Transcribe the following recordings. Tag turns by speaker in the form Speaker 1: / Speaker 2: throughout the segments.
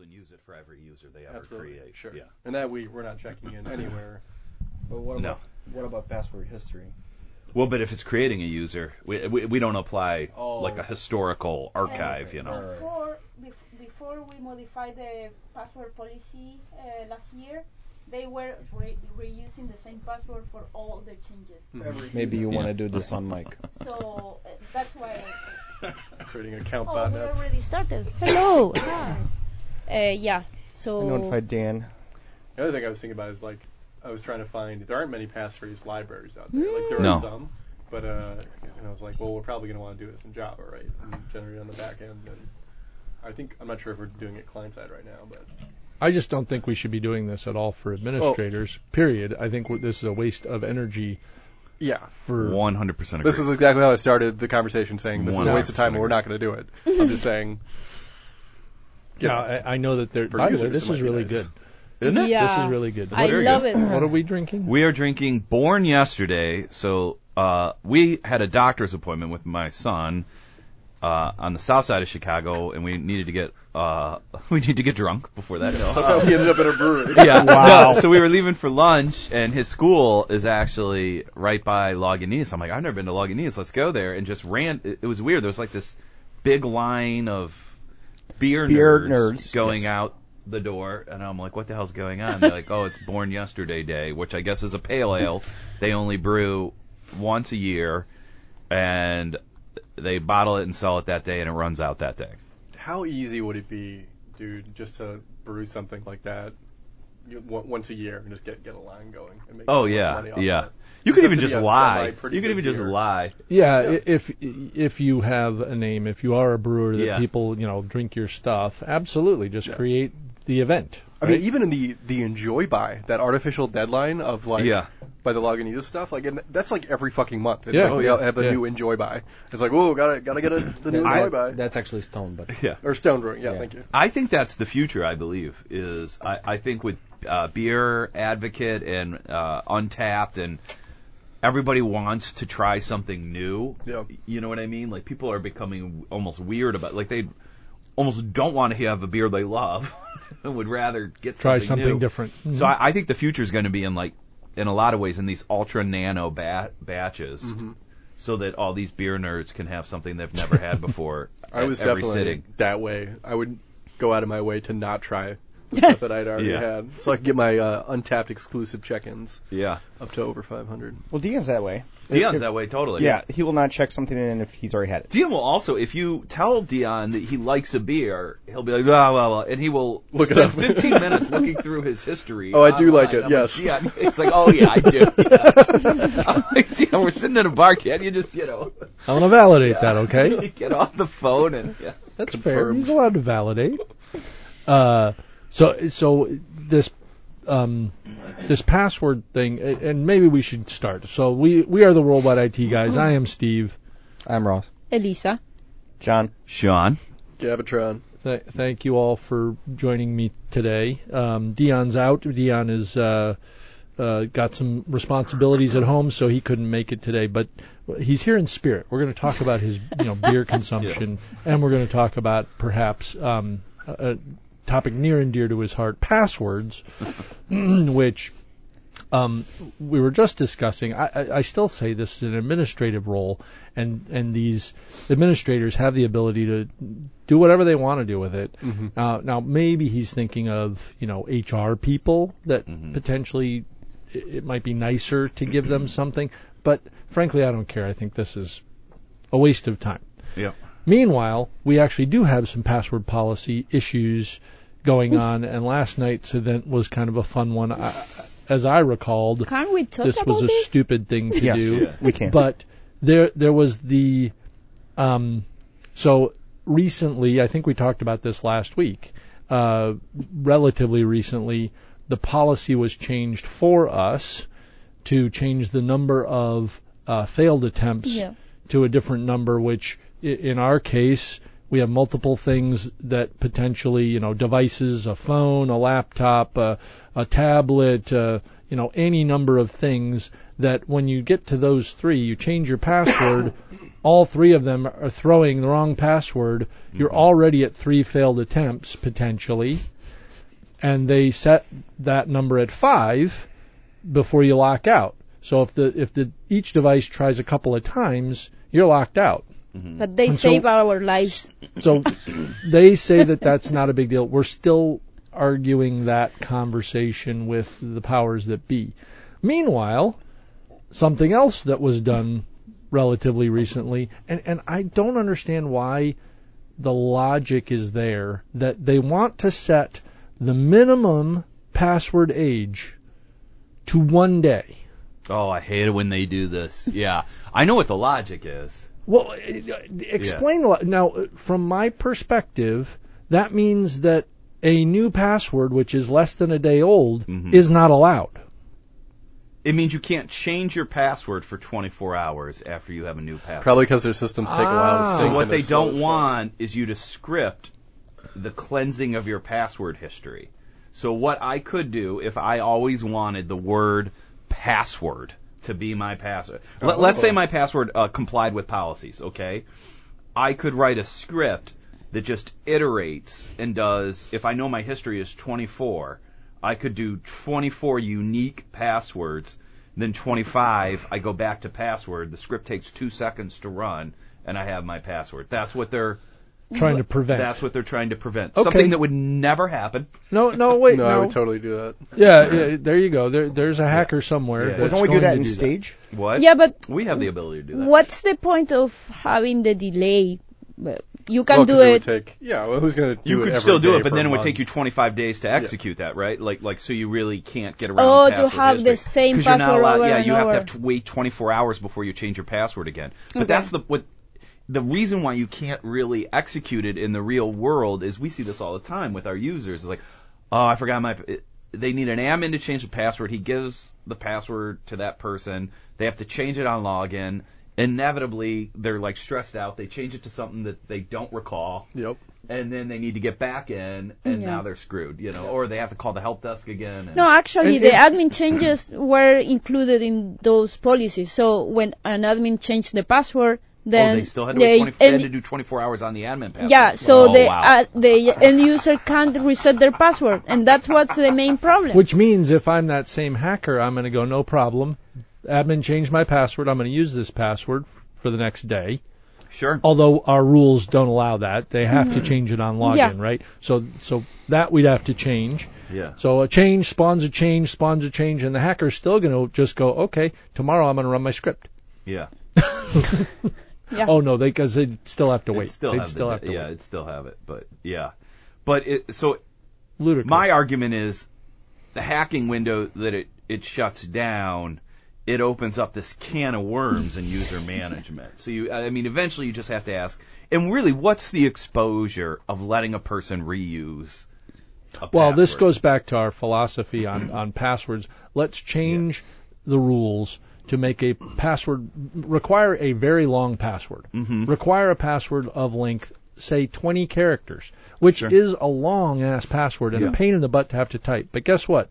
Speaker 1: and use it for every user they ever
Speaker 2: Absolutely,
Speaker 1: create.
Speaker 2: sure.
Speaker 1: Yeah.
Speaker 2: And that we we're not checking in anywhere.
Speaker 3: But what
Speaker 1: No.
Speaker 3: about what about password history?
Speaker 1: Well, but if it's creating a user, we we, we don't apply
Speaker 2: Oh.
Speaker 1: like a historical archive,
Speaker 3: Okay.
Speaker 1: you know.
Speaker 4: Before, before we modified the password policy uh, last year, they were re- reusing the same password for all the changes.
Speaker 2: Every
Speaker 3: Maybe you
Speaker 1: Yeah.
Speaker 3: want to do this on mic.
Speaker 4: So uh, that's why.
Speaker 2: creating account
Speaker 4: Oh, we already started. Hello. Hi. Uh, yeah. So.
Speaker 5: I notified Dan.
Speaker 2: The other thing I was thinking about is like I was trying to find there aren't many passphrase libraries out there. Like there
Speaker 1: No.
Speaker 2: are some, but uh, and I was like, well, we're probably going to want to do this in Java, right? And generate it on the back end. And I think I'm not sure if we're doing it client side right now, but
Speaker 6: I just don't think we should be doing this at all for administrators. Period. I think this is a waste of energy
Speaker 2: yeah.
Speaker 6: for.
Speaker 1: 100% agree.
Speaker 2: This is exactly how I started the conversation, saying this is a waste of time, and we're not going to do it. I'm just saying.
Speaker 6: Yeah, I, I know that they're.
Speaker 2: For
Speaker 6: By the way,
Speaker 2: users,
Speaker 6: this
Speaker 2: might
Speaker 6: is
Speaker 2: be
Speaker 6: really
Speaker 2: nice.
Speaker 6: good.
Speaker 1: Isn't it?
Speaker 4: Yeah.
Speaker 6: This is really good.
Speaker 4: I
Speaker 6: What-
Speaker 4: love it.
Speaker 6: What are we drinking?
Speaker 1: We are drinking Born Yesterday. So uh, we had a doctor's appointment with my son uh, on the south side of Chicago, and we needed to get uh, we need to get drunk before that.
Speaker 2: Somehow he ended up in a brewery.
Speaker 1: yeah.
Speaker 5: Wow.
Speaker 1: No, so we were leaving for lunch, and his school is actually right by Lagunitas. I'm like, I've never been to Lagunitas. Let's go there. And just ran. It, it was weird. There was like this big line of beer,
Speaker 5: Beer
Speaker 1: nerds,
Speaker 5: nerds,
Speaker 1: going
Speaker 5: yes.
Speaker 1: out the door, and I'm like, what the hell's going on? They're like, oh, it's Born Yesterday Day, which I guess is a pale ale. They only brew once a year, and they bottle it and sell it that day, and it runs out that day.
Speaker 2: How easy would it be, dude, just to brew something like that once a year and just get get a line going? And make
Speaker 1: Oh yeah,
Speaker 2: money off
Speaker 1: yeah.
Speaker 2: of it?
Speaker 1: You could even just lie. You could
Speaker 2: good
Speaker 1: even just
Speaker 2: beer.
Speaker 1: lie.
Speaker 6: Yeah,
Speaker 2: Yeah.
Speaker 6: if if you have a name, if you are a brewer that
Speaker 1: Yeah.
Speaker 6: people you know drink your stuff, absolutely, just
Speaker 2: Yeah.
Speaker 6: create the event.
Speaker 2: I mean, even in the the Enjoy By, that artificial deadline of like
Speaker 1: Yeah.
Speaker 2: by the Lagunitas stuff, like and that's like every fucking month. It's
Speaker 6: Yeah.
Speaker 2: like
Speaker 6: Oh,
Speaker 2: they
Speaker 6: yeah.
Speaker 2: have a
Speaker 6: Yeah.
Speaker 2: new Enjoy By. It's like, oh, gotta gotta get a, the new
Speaker 3: That-
Speaker 2: Enjoy By
Speaker 3: that's actually Stone, but
Speaker 1: Yeah.
Speaker 2: or Stone Brewing. Yeah,
Speaker 3: Yeah.
Speaker 2: thank you.
Speaker 1: I think that's the future. I believe is I, I think with uh, beer advocate and uh, Untappd and everybody wants to try something new.
Speaker 2: Yeah.
Speaker 1: You know what I mean? Like people are becoming almost weird about like they almost don't want to have a beer they love and would rather get something.
Speaker 6: Try
Speaker 1: something,
Speaker 6: something
Speaker 1: new.
Speaker 6: different.
Speaker 1: So I, I think the future is going to be in like in a lot of ways in these ultra nano ba- batches.
Speaker 2: Mm-hmm.
Speaker 1: So that all these beer nerds can have something they've never had before
Speaker 2: I
Speaker 1: at
Speaker 2: was
Speaker 1: every
Speaker 2: definitely
Speaker 1: sitting.
Speaker 2: that way. I would go out of my way to not try the stuff that I'd already
Speaker 1: Yeah.
Speaker 2: had, so I could get my uh, Untappd exclusive check-ins
Speaker 1: Yeah,
Speaker 2: up to over 500.
Speaker 5: Well, Dion's that way.
Speaker 1: Dion's
Speaker 5: If-
Speaker 1: that way totally.
Speaker 5: Yeah, he will not check something in if he's already had it.
Speaker 1: Dion will also, if you tell Dion that he likes a beer, he'll be like, blah, blah, blah, and he will
Speaker 2: Look it
Speaker 1: spend
Speaker 2: up.
Speaker 1: 15 minutes looking through his history.
Speaker 2: Oh, I do like it,
Speaker 1: I'm
Speaker 2: yes.
Speaker 1: Dion, it's like, oh yeah, I do. Yeah. I'm like, Dion, we're sitting in a bar, can't you just, you know,
Speaker 6: I want to validate that, okay?
Speaker 1: get off the phone and, yeah.
Speaker 6: That's fair.
Speaker 2: Confirmed.
Speaker 6: He's allowed to validate. Uh, so so this um, this password thing, and maybe we should start. So we we are the worldwide IT guys. I am Steve.
Speaker 3: I'm Ross.
Speaker 4: Elisa.
Speaker 5: John,
Speaker 1: Sean.
Speaker 2: Gavatron.
Speaker 6: Th- thank you all for joining me today. Um, Dion's out. Dion is uh, uh, got some responsibilities at home, so he couldn't make it today. But he's here in spirit. We're going to talk about his you know beer consumption, and we're going to talk about perhaps um, a, a topic near and dear to his heart: passwords, which. Um, we were just discussing. I, I, I still say this is an administrative role, and and these administrators have the ability to do whatever they want to do with it.
Speaker 2: Mhm.
Speaker 6: Uh, now, maybe he's thinking of you know HR people that
Speaker 1: Mhm.
Speaker 6: potentially it, it might be nicer to give them something, but frankly, I don't care. I think this is a waste of time.
Speaker 1: Yeah.
Speaker 6: Meanwhile, we actually do have some password policy issues going on, and last night's event was kind of a fun one. I, as I recalled,
Speaker 4: Can't we talk
Speaker 6: this
Speaker 4: about
Speaker 6: was a
Speaker 4: this?
Speaker 6: stupid thing to
Speaker 5: yes,
Speaker 6: do.
Speaker 1: Yeah.
Speaker 5: we can.
Speaker 6: But there there was the um so recently I think we talked about this last week. Uh relatively recently the policy was changed for us to change the number of uh, failed attempts
Speaker 4: Yeah.
Speaker 6: to a different number which in our case we have multiple things that potentially, you know, devices, a phone, a laptop, a, a tablet, uh, you know, any number of things that when you get to those three, you change your password all three of them are throwing the wrong password, you're already at three failed attempts potentially, and they set that number at five before you lock out. So if the if the each device tries a couple of times, you're locked out. Mm-hmm.
Speaker 4: But they
Speaker 6: And so-
Speaker 4: save our lives.
Speaker 6: So they say that that's not a big deal. We're still arguing that conversation with the powers that be. Meanwhile, something else that was done relatively recently, and, and I don't understand why the logic is there that they want to set the minimum password age to one day.
Speaker 1: Oh, I hate it when they do this. Yeah, I know what the logic is.
Speaker 6: Well, uh, explain what now. uh, From my perspective, that means that a new password, which is less than a day old,
Speaker 1: Mhm.
Speaker 6: is not allowed.
Speaker 1: It means you can't change your password for 24 hours after you have a new password.
Speaker 7: Probably because their systems take a while to
Speaker 6: Ah.
Speaker 7: sync.
Speaker 1: So what they don't want is you to script the cleansing of your password history. So what I could do if I always wanted the word password to be my password. Let, let's say my password uh, complied with policies, okay? I could write a script that just iterates and does if I know my history is 24, I could do 24 unique passwords, then 25 I go back to password. The script takes 2 seconds to run and I have my password. That's what they're
Speaker 6: Trying to prevent.
Speaker 1: that's what they're trying to prevent.
Speaker 6: Okay.
Speaker 1: Something that would never happen.
Speaker 6: no, no, wait,
Speaker 7: No,
Speaker 6: no.
Speaker 7: I would totally do that.
Speaker 6: yeah, yeah, there you go. There, there's a hacker somewhere.
Speaker 1: Yeah.
Speaker 6: that's
Speaker 5: Well, don't we do that in
Speaker 6: do
Speaker 5: stage?
Speaker 1: What?
Speaker 4: Yeah, but
Speaker 1: We have the ability to do that.
Speaker 4: what's the point of having the delay? You can
Speaker 7: well,
Speaker 4: do
Speaker 7: 'cause
Speaker 4: it.
Speaker 7: would take, yeah, well, who's going to do it?
Speaker 1: you could
Speaker 7: every
Speaker 1: still do it, but then it would take you 25 days to execute that, right? Like, like so you really can't get around.
Speaker 4: Oh, to
Speaker 1: password
Speaker 4: have the
Speaker 1: history.
Speaker 4: same
Speaker 1: 'Cause you're not
Speaker 4: password
Speaker 1: allowed-
Speaker 4: over
Speaker 1: Yeah,
Speaker 4: and
Speaker 1: you have to have to wait 24 hours before you change your password again. But
Speaker 4: Okay.
Speaker 1: that's the what the reason why you can't really execute it in the real world is we see this all the time with our users. It's like, oh, I forgot my. They need an admin to change the password. He gives the password to that person. They have to change it on login. Inevitably, they're like stressed out. They change it to something that they don't recall
Speaker 7: Yep.
Speaker 1: and then they need to get back in, and
Speaker 4: Yeah.
Speaker 1: now they're screwed, you know, or they have to call the help desk again. And,
Speaker 4: No, actually,
Speaker 6: And-
Speaker 4: the admin changes were included in those policies. So when an admin changed the password,
Speaker 1: oh, they still had to, wait 20, they had to do 24 hours on the admin password.
Speaker 4: yeah, so
Speaker 1: oh,
Speaker 4: the
Speaker 1: wow.
Speaker 4: uh, the end user can't reset their password, and that's what's the main problem.
Speaker 6: Which means if I'm that same hacker, I'm going to go, no problem. Admin changed my password. I'm going to use this password for the next day.
Speaker 1: sure.
Speaker 6: Although our rules don't allow that, they have to change it on login,
Speaker 4: Yeah.
Speaker 6: right? So, so that we'd have to change.
Speaker 1: Yeah.
Speaker 6: So a change spawns a change, spawns a change, and the hacker's still going to just go, okay, tomorrow I'm going to run my script.
Speaker 1: Yeah.
Speaker 4: Yeah.
Speaker 6: Oh no, they because they still have to wait.
Speaker 1: It'd still
Speaker 6: They'd
Speaker 1: have
Speaker 6: still
Speaker 1: the,
Speaker 6: have to
Speaker 1: yeah,
Speaker 6: wait.
Speaker 1: it'd still have it, but yeah. But it, so
Speaker 6: Ludicrous.
Speaker 1: my argument is the hacking window that it, it shuts down, it opens up this can of worms in user management. So you, I mean, eventually you just have to ask, and really, what's the exposure of letting a person reuse?
Speaker 6: Well, this goes back to our philosophy on, on passwords. Let's change the rules to make a password require a very long password.
Speaker 1: Mhm.
Speaker 6: Require a password of length, say 20 characters, which
Speaker 1: Sure.
Speaker 6: is a long ass password and
Speaker 1: Yeah.
Speaker 6: a pain in the butt to have to type. But guess what?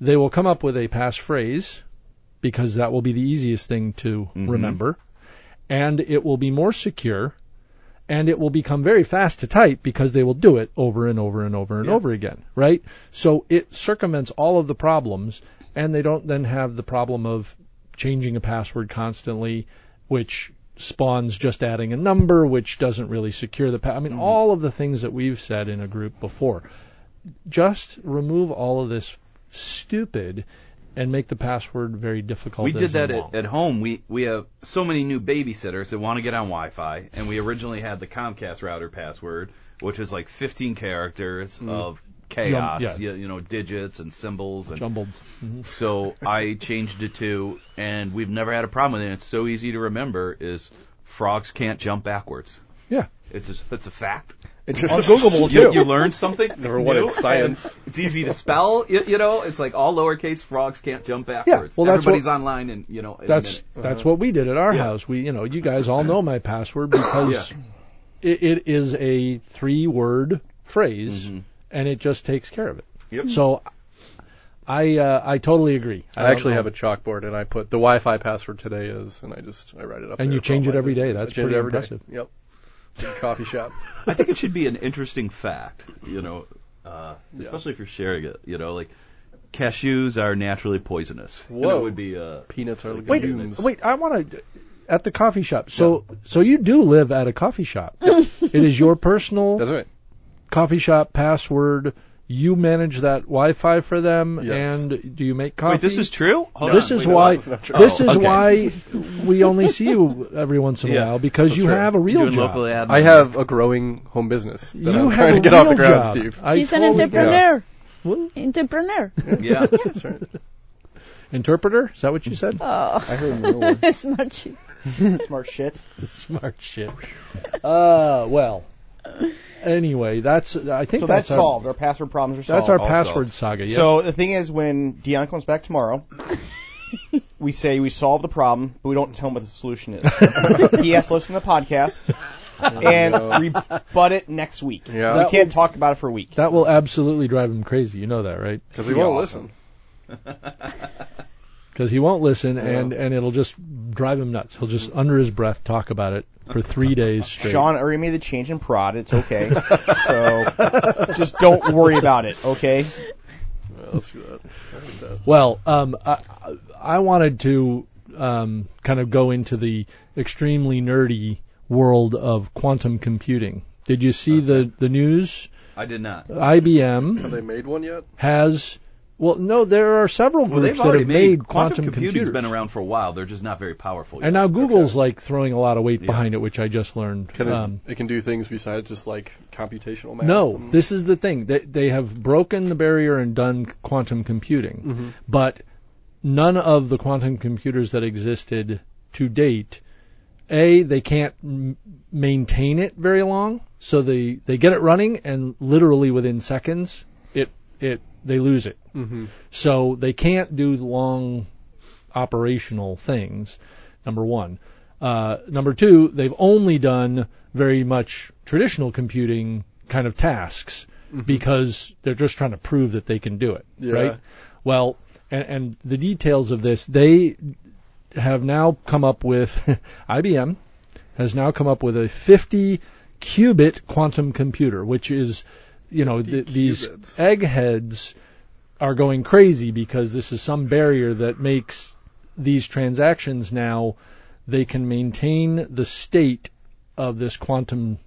Speaker 6: They will come up with a passphrase because that will be the easiest thing to
Speaker 1: Mhm.
Speaker 6: remember, and it will be more secure and it will become very fast to type because they will do it over and over and over and
Speaker 1: Yeah.
Speaker 6: over again, right? So it circumvents all of the problems, and they don't then have the problem of changing a password constantly, which spawns just adding a number, which doesn't really secure the. Pa- I mean, mm-hmm. all of the things that we've said in a group before. Just remove all of this stupid and make the password very difficult.
Speaker 1: We did that at, at home. We we have so many new babysitters that want to get on Wi-Fi, and we originally had the Comcast router password, which is like 15 characters mm-hmm. of chaos,
Speaker 6: yeah.
Speaker 1: you, you know, digits and symbols, and
Speaker 6: jumbled. Mhm.
Speaker 1: so I changed it to, and we've never had a problem with it. It's so easy to remember. Is frogs can't jump backwards.
Speaker 6: Yeah.
Speaker 1: It's a, it's a fact.
Speaker 5: It's ungoogleable
Speaker 1: You,
Speaker 5: too.
Speaker 1: you learn something.
Speaker 7: Number one, it's science.
Speaker 1: It's easy to spell. You, you know, it's like all lowercase frogs can't jump backwards.
Speaker 6: Yeah, well, that's
Speaker 1: Everybody's
Speaker 6: what-
Speaker 1: online, and you know,
Speaker 6: That's that's what we did at our
Speaker 1: Yeah.
Speaker 6: house. We, you know, you guys all know my password because
Speaker 1: Yeah.
Speaker 6: it, it is a three-word phrase,
Speaker 1: Mhm.
Speaker 6: And it just takes care of it.
Speaker 1: Yep.
Speaker 6: So I uh, I totally agree.
Speaker 7: I actually have a chalkboard and I put the Wi-Fi password today is, and I just I write it up.
Speaker 6: And you change it every day.
Speaker 7: visitors.
Speaker 6: That's pretty
Speaker 7: it every day.
Speaker 6: impressive.
Speaker 7: Yep. Big coffee shop.
Speaker 1: I think it should be an interesting fact, you know, uh,
Speaker 7: Yeah.
Speaker 1: especially if you're sharing it. You know, like cashews are naturally poisonous. You know,
Speaker 7: Whoa.
Speaker 1: it would be uh,
Speaker 7: Peanuts are
Speaker 6: Wait,
Speaker 7: legumes.
Speaker 6: wait. I want to at the coffee shop. So so you do live at a coffee shop. it is your personal
Speaker 7: That's right.
Speaker 6: Coffee shop password. You manage that Wi-Fi for them,
Speaker 7: Yes.
Speaker 6: and do you make coffee?
Speaker 1: Wait, this is true? Hold
Speaker 6: this
Speaker 1: on,
Speaker 6: is
Speaker 1: wait,
Speaker 6: why.
Speaker 7: that's.
Speaker 6: This
Speaker 1: Oh,
Speaker 6: is
Speaker 1: okay.
Speaker 6: why we only see you every once in a
Speaker 1: Yeah,
Speaker 6: while because you
Speaker 7: right.
Speaker 6: have a real
Speaker 1: doing
Speaker 6: job.
Speaker 1: local.
Speaker 7: I have a growing home business that
Speaker 6: you
Speaker 7: I'm
Speaker 6: have
Speaker 7: trying
Speaker 6: a
Speaker 7: to get
Speaker 6: real
Speaker 7: off the ground,
Speaker 6: job.
Speaker 7: Steve.
Speaker 6: I
Speaker 4: He's an entrepreneur.
Speaker 6: What?
Speaker 4: Entrepreneur.
Speaker 1: Yeah.
Speaker 7: That's right.
Speaker 6: Interpreter? Is that what you said?
Speaker 4: Oh,
Speaker 5: I heard no
Speaker 4: smart shit.
Speaker 5: smart shit.
Speaker 6: Smart shit. Uh, well. Anyway, that's I think
Speaker 5: So
Speaker 6: that's,
Speaker 5: that's
Speaker 6: our,
Speaker 5: solved. Our password problems are solved.
Speaker 6: That's our
Speaker 1: All
Speaker 6: password saga. Yes.
Speaker 5: So the thing is, when Dion comes back tomorrow, we say we solved the problem, but we don't tell him what the solution is. he has to listen to the podcast and rebut it next week.
Speaker 7: Yeah.
Speaker 5: we can't
Speaker 6: will-
Speaker 5: talk about it for a week.
Speaker 6: that will absolutely drive him crazy. You know that, right?
Speaker 7: Because he won't
Speaker 5: awesome.
Speaker 7: listen.
Speaker 6: Because he won't listen,
Speaker 7: Yeah.
Speaker 6: and and it'll just drive him nuts. He'll just under his breath talk about it for three days straight.
Speaker 5: Sean already made the change in prod. It's okay. so just don't worry about it. Okay.
Speaker 7: Well, let's do that. I.
Speaker 6: Well, um, I, I wanted to um, kind of go into the extremely nerdy world of quantum computing. Did you see the, the news?
Speaker 1: I did not.
Speaker 6: IBM
Speaker 7: Have they made one yet?
Speaker 6: has, well, no, there are several
Speaker 1: Well,
Speaker 6: groups
Speaker 1: they've
Speaker 6: that have made
Speaker 1: quantum,
Speaker 6: quantum
Speaker 1: computing's
Speaker 6: computers.
Speaker 1: been around for a while. They're just not very powerful.
Speaker 6: and now Google's like throwing a lot of weight
Speaker 1: Yeah.
Speaker 6: behind it, which I just learned.
Speaker 7: Can
Speaker 6: Um,
Speaker 7: it, it can do things besides just like computational math?
Speaker 6: No,
Speaker 7: and-
Speaker 6: this is the thing. They, they have broken the barrier and done quantum computing,
Speaker 7: Mhm.
Speaker 6: but none of the quantum computers that existed to date, a they can't m- maintain it very long, so they they get it running and literally within seconds it it they lose it.
Speaker 7: Mhm.
Speaker 6: So they can't do long operational things. Number one. Uh, number two, they've only done very much traditional computing kind of tasks because they're just trying to prove that they can do it,
Speaker 7: Yeah.
Speaker 6: right? Well, and, and the details of this, they have now come up with IBM has now come up with a 50 qubit quantum computer, which is, you know, th- these eggheads are going crazy because this is some barrier that makes these transactions now they can maintain the state of this quantum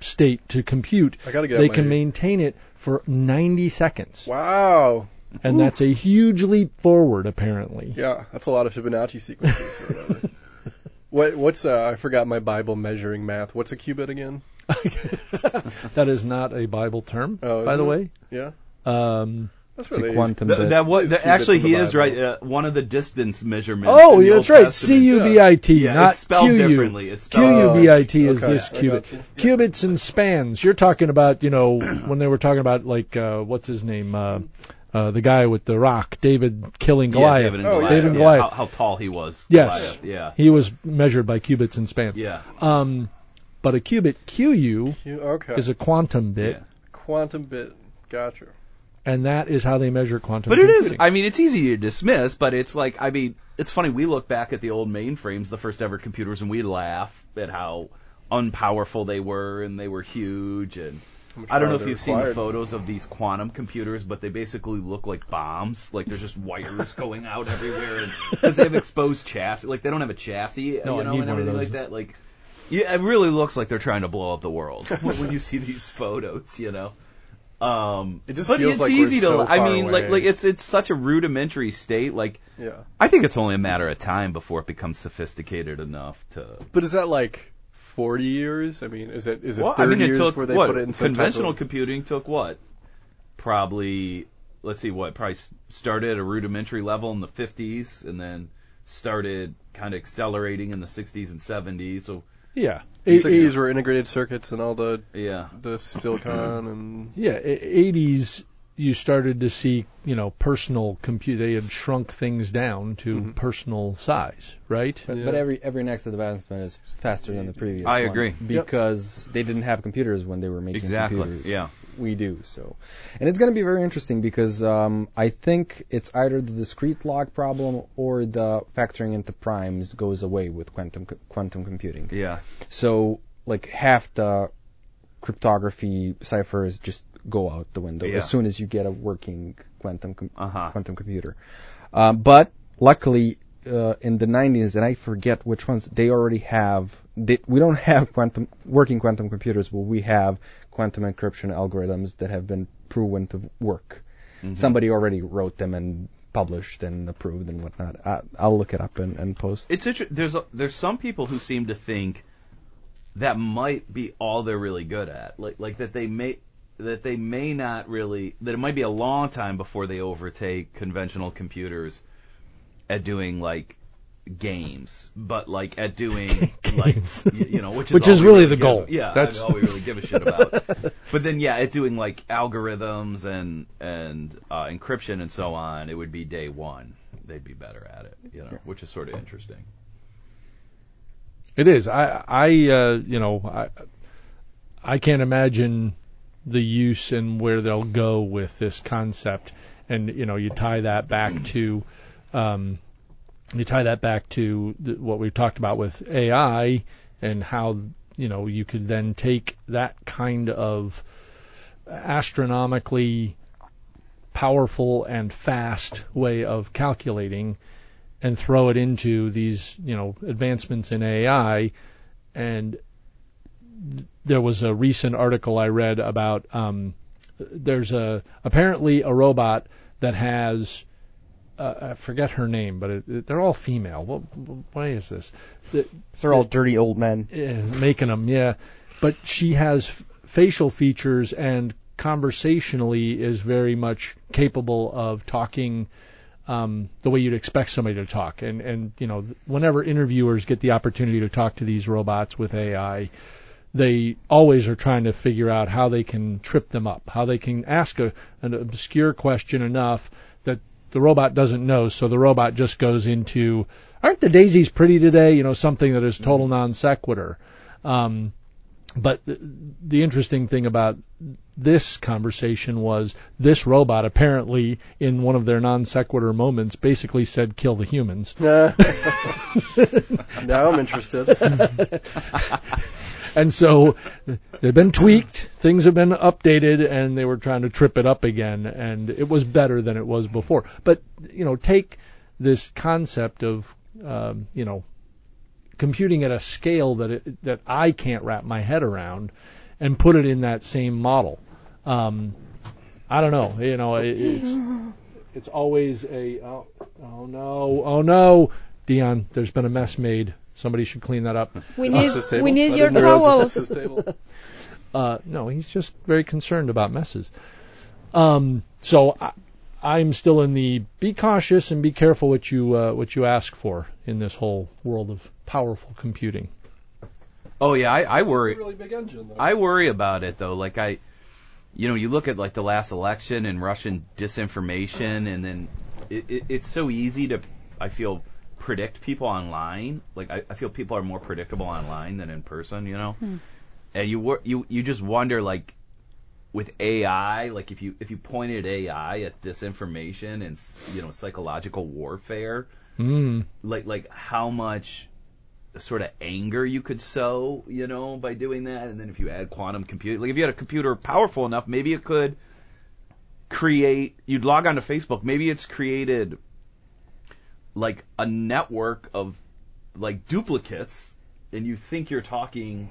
Speaker 6: state to compute.
Speaker 7: I gotta get
Speaker 6: They
Speaker 7: my-
Speaker 6: can maintain it for 90 seconds,
Speaker 7: Wow.
Speaker 6: and that's a huge leap forward, apparently.
Speaker 7: Yeah, that's a lot of Fibonacci sequences. what what's uh, I forgot my Bible measuring math. What's a qubit again?
Speaker 6: that is not a Bible term,
Speaker 7: Oh,
Speaker 6: by the
Speaker 7: it?
Speaker 6: way.
Speaker 7: Yeah.
Speaker 6: Um,
Speaker 7: That's
Speaker 5: It's a quantum
Speaker 1: Th-
Speaker 5: bit.
Speaker 1: that was
Speaker 7: These
Speaker 1: that,
Speaker 7: qubits
Speaker 1: actually he is right. Uh, one of the distance measurements.
Speaker 6: oh,
Speaker 1: in the
Speaker 6: that's
Speaker 1: Old
Speaker 6: right.
Speaker 1: Testament.
Speaker 6: C U B I T,
Speaker 1: Yeah,
Speaker 6: not
Speaker 1: it's spelled
Speaker 6: Q U.
Speaker 1: differently. It's
Speaker 6: Q
Speaker 1: spelled
Speaker 6: U B I T is
Speaker 7: Okay,
Speaker 6: this
Speaker 7: I
Speaker 6: qubit.
Speaker 7: got you.
Speaker 6: Cubits and spans. You're talking about, you know, when they were talking about like uh, what's his name, uh, uh, the guy with the rock, David killing
Speaker 1: Yeah,
Speaker 6: Goliath.
Speaker 1: David and
Speaker 7: Oh,
Speaker 1: Goliath.
Speaker 6: David and
Speaker 1: yeah,
Speaker 6: Goliath.
Speaker 1: How, how tall he was.
Speaker 6: Yes.
Speaker 1: Goliath, Yeah.
Speaker 6: He was measured by cubits and spans.
Speaker 1: Yeah.
Speaker 6: Um, but a qubit QU
Speaker 7: You, okay.
Speaker 6: is a quantum bit,
Speaker 1: Yeah.
Speaker 7: quantum bit. Gotcha.
Speaker 6: and that is how they measure quantum.
Speaker 1: But it is.
Speaker 6: computing.
Speaker 1: I mean, it's easy to dismiss, but it's like, I mean, it's funny. We look back at the old mainframes, the first ever computers, and we laugh at how unpowerful they were, and they were huge. And I don't know if you've seen the photos of these quantum computers, but they basically look like bombs. Like there's just wires going out everywhere, because they have exposed chassis. Like they don't have a chassis,
Speaker 6: No,
Speaker 1: you know, and everything like that. Like, yeah, it really looks like they're trying to blow up the world when you see these photos, you know. Um,
Speaker 7: It just
Speaker 1: but
Speaker 7: feels
Speaker 1: it's
Speaker 7: like we're
Speaker 1: easy to.
Speaker 7: so
Speaker 1: I mean, like,
Speaker 7: away.
Speaker 1: like it's it's such a rudimentary state. Like,
Speaker 7: Yeah.
Speaker 1: I think it's only a matter of time before it becomes sophisticated enough to.
Speaker 7: But is that like 40 years? I mean, is it is it
Speaker 1: Well,
Speaker 7: 30
Speaker 1: I mean, it
Speaker 7: years
Speaker 1: took
Speaker 7: where they
Speaker 1: what
Speaker 7: put it in
Speaker 1: conventional
Speaker 7: of-
Speaker 1: computing took what? Probably, let's see, what probably started at a rudimentary level in the 50s, and then started kind of accelerating in the 60s and 70s. So
Speaker 6: yeah.
Speaker 7: The
Speaker 6: A-
Speaker 7: 60s were integrated circuits and all the
Speaker 1: yeah,
Speaker 7: the silicon and
Speaker 6: Yeah, e- 80s you started to see, you know, personal compute. They had shrunk things down to
Speaker 7: Mhm.
Speaker 6: personal size, right?
Speaker 3: But,
Speaker 7: Yeah.
Speaker 3: but every every next advancement is faster than the previous.
Speaker 1: I
Speaker 3: one
Speaker 1: agree.
Speaker 3: because they didn't have computers when they were making
Speaker 1: Exactly.
Speaker 3: computers.
Speaker 1: Yeah.
Speaker 3: we do so, and it's going to be very interesting because um, I think it's either the discrete log problem or the factoring into primes goes away with quantum quantum computing.
Speaker 1: Yeah.
Speaker 3: So like half the cryptography ciphers just go out the window
Speaker 1: Yeah.
Speaker 3: as soon as you get a working quantum com-
Speaker 1: Uh huh.
Speaker 3: quantum computer. Um, but luckily, uh, in the 90s, and I forget which ones, they already have. They, we don't have quantum working quantum computers, but we have quantum encryption algorithms that have been proven to work.
Speaker 1: Mhm.
Speaker 3: Somebody already wrote them and published and approved and whatnot. I, I'll look it up and, and post.
Speaker 1: It's inter- there's a, there's some people who seem to think that might be all they're really good at, like like that they may that they may not really that it might be a long time before they overtake conventional computers at doing like games, but like at doing like
Speaker 6: Games.
Speaker 1: y- you know which is
Speaker 6: Which is really
Speaker 1: really
Speaker 6: the goal.
Speaker 1: yeah,
Speaker 6: That's-
Speaker 1: that's all we really give a shit about. but then yeah, at doing like algorithms and and uh, encryption and so on, it would be day one. They'd be better at it, you know, which is sort of interesting.
Speaker 6: It is. I, I, uh, you know, I, I can't imagine the use and where they'll go with this concept. And you know, you tie that back to, um, you tie that back to what we've talked about with AI and how you know you could then take that kind of astronomically powerful and fast way of calculating and throw it into these, you know, advancements in AI. And there was a recent article I read about um, there's a apparently a robot that has uh, I forget her name, but it, it, they're all female. What, why is this? The-
Speaker 5: They're all dirty old men.
Speaker 6: making them, yeah. But she has f- facial features and conversationally is very much capable of talking um, the way you'd expect somebody to talk. And and you know, whenever interviewers get the opportunity to talk to these robots with AI, they always are trying to figure out how they can trip them up, how they can ask a, an obscure question enough that the robot doesn't know, so the robot just goes into, aren't the daisies pretty today? You know, something that is total non sequitur. Um, but th- the interesting thing about this conversation was this robot apparently in one of their non sequitur moments basically said kill the humans.
Speaker 7: now I'm interested.
Speaker 6: And so they've been tweaked, things have been updated, and they were trying to trip it up again, and it was better than it was before. But you know, take this concept of um, you know computing at a scale that it, that I can't wrap my head around, and put it in that same model. Um, I don't know. You know, it, it's it's always a oh, oh no oh no, Dion. There's been a mess made. Somebody should clean that up.
Speaker 4: We need we need your towels.
Speaker 7: this was his table.
Speaker 6: Uh, no, he's just very concerned about messes. Um, so I, I'm still in the be cautious and be careful what you uh, what you ask for in this whole world of powerful computing.
Speaker 1: Oh yeah, I, I worry.
Speaker 7: It's a really big engine, though.
Speaker 1: I worry about it though. Like I, you know, you look at like the last election and Russian disinformation, and then it, it, it's so easy to, I feel, predict people online. Like I, I feel people are more predictable online than in person. You know, and you you you just wonder like with AI, like if you if you pointed AI at disinformation and s- you know psychological warfare,
Speaker 6: Mm.
Speaker 1: like like how much sort of anger you could sow, you know, by doing that. And then if you add quantum computing, like if you had a computer powerful enough, maybe it could create. You'd log on to Facebook. Maybe it's created like a network of like duplicates, and you think you're talking